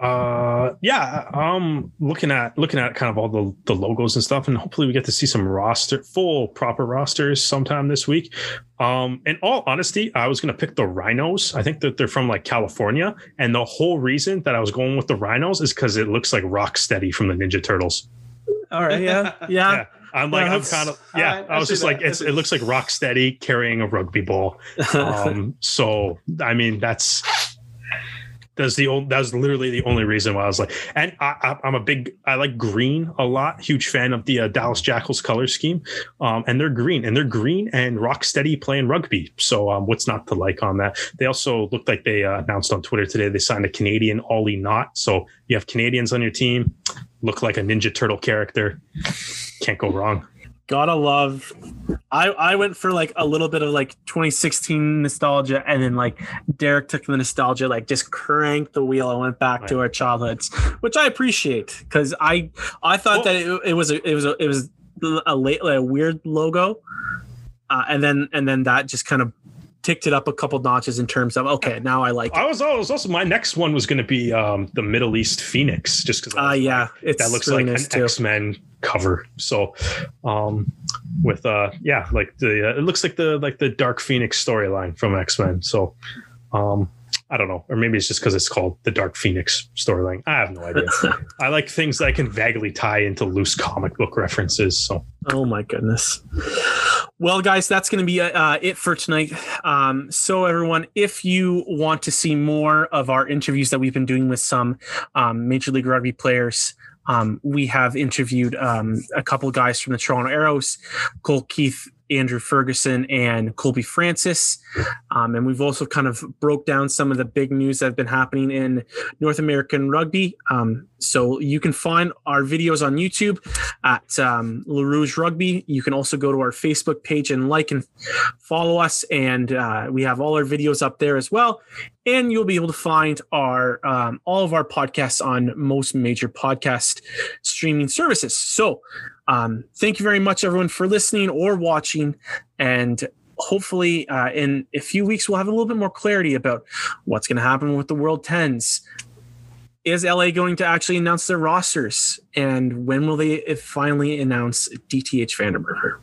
Uh, yeah i'm looking at looking at kind of all the the logos and stuff, and hopefully we get to see some roster full proper rosters sometime this week. Um, in all honesty, I was gonna pick the Rhinos. I think that they're from like California, and the whole reason that I was going with the Rhinos is because it looks like Rocksteady from the Ninja Turtles. All right. Yeah. Yeah. yeah. I'm like, I'm kind of, yeah. Right, I was just that. like, it's, it looks like Rocksteady carrying a rugby ball. Um, so, I mean, that's that's the only, that's literally the only reason why I was like, and I, am a big, I like green a lot. Huge fan of the uh, Dallas Jackals color scheme, um, and they're green, and they're green and Rocksteady playing rugby. So um, what's not to like on that? They also looked like they uh, announced on Twitter today they signed a Canadian Ollie Knott. So you have Canadians on your team, look like a Ninja Turtle character. Can't go wrong gotta love I I went for like a little bit of like 2016 nostalgia and then like Derek took the nostalgia like just cranked the wheel and went back right. to our childhoods which I appreciate because I I thought well, that it, it was a, it was a, it was a late like a weird logo uh, and then and then that just kind of ticked it up a couple notches in terms of okay now I like it. I was, I was also my next one was going to be um the Middle East Phoenix just because uh yeah that looks really like nice an X Men cover. So, um, with uh, yeah, like the uh, it looks like the like the Dark Phoenix storyline from X Men. So, um, I don't know, or maybe it's just because it's called the Dark Phoenix storyline. I have no idea. I like things that I can vaguely tie into loose comic book references. So, oh my goodness. Well, guys, that's going to be uh, it for tonight. Um, so, everyone, if you want to see more of our interviews that we've been doing with some um, Major League Rugby players, um, we have interviewed um, a couple guys from the Toronto Arrows, Cole Keith Andrew Ferguson and Colby Francis. Um, and we've also kind of broke down some of the big news that have been happening in North American rugby. Um, so you can find our videos on YouTube at um, Le Rouge Rugby. You can also go to our Facebook page and like and follow us. And uh, we have all our videos up there as well. And you'll be able to find our um, all of our podcasts on most major podcast streaming services. So um, thank you very much, everyone, for listening or watching. And hopefully, uh, in a few weeks, we'll have a little bit more clarity about what's going to happen with the World Tens. Is LA going to actually announce their rosters? And when will they finally announce DTH van der Merwe?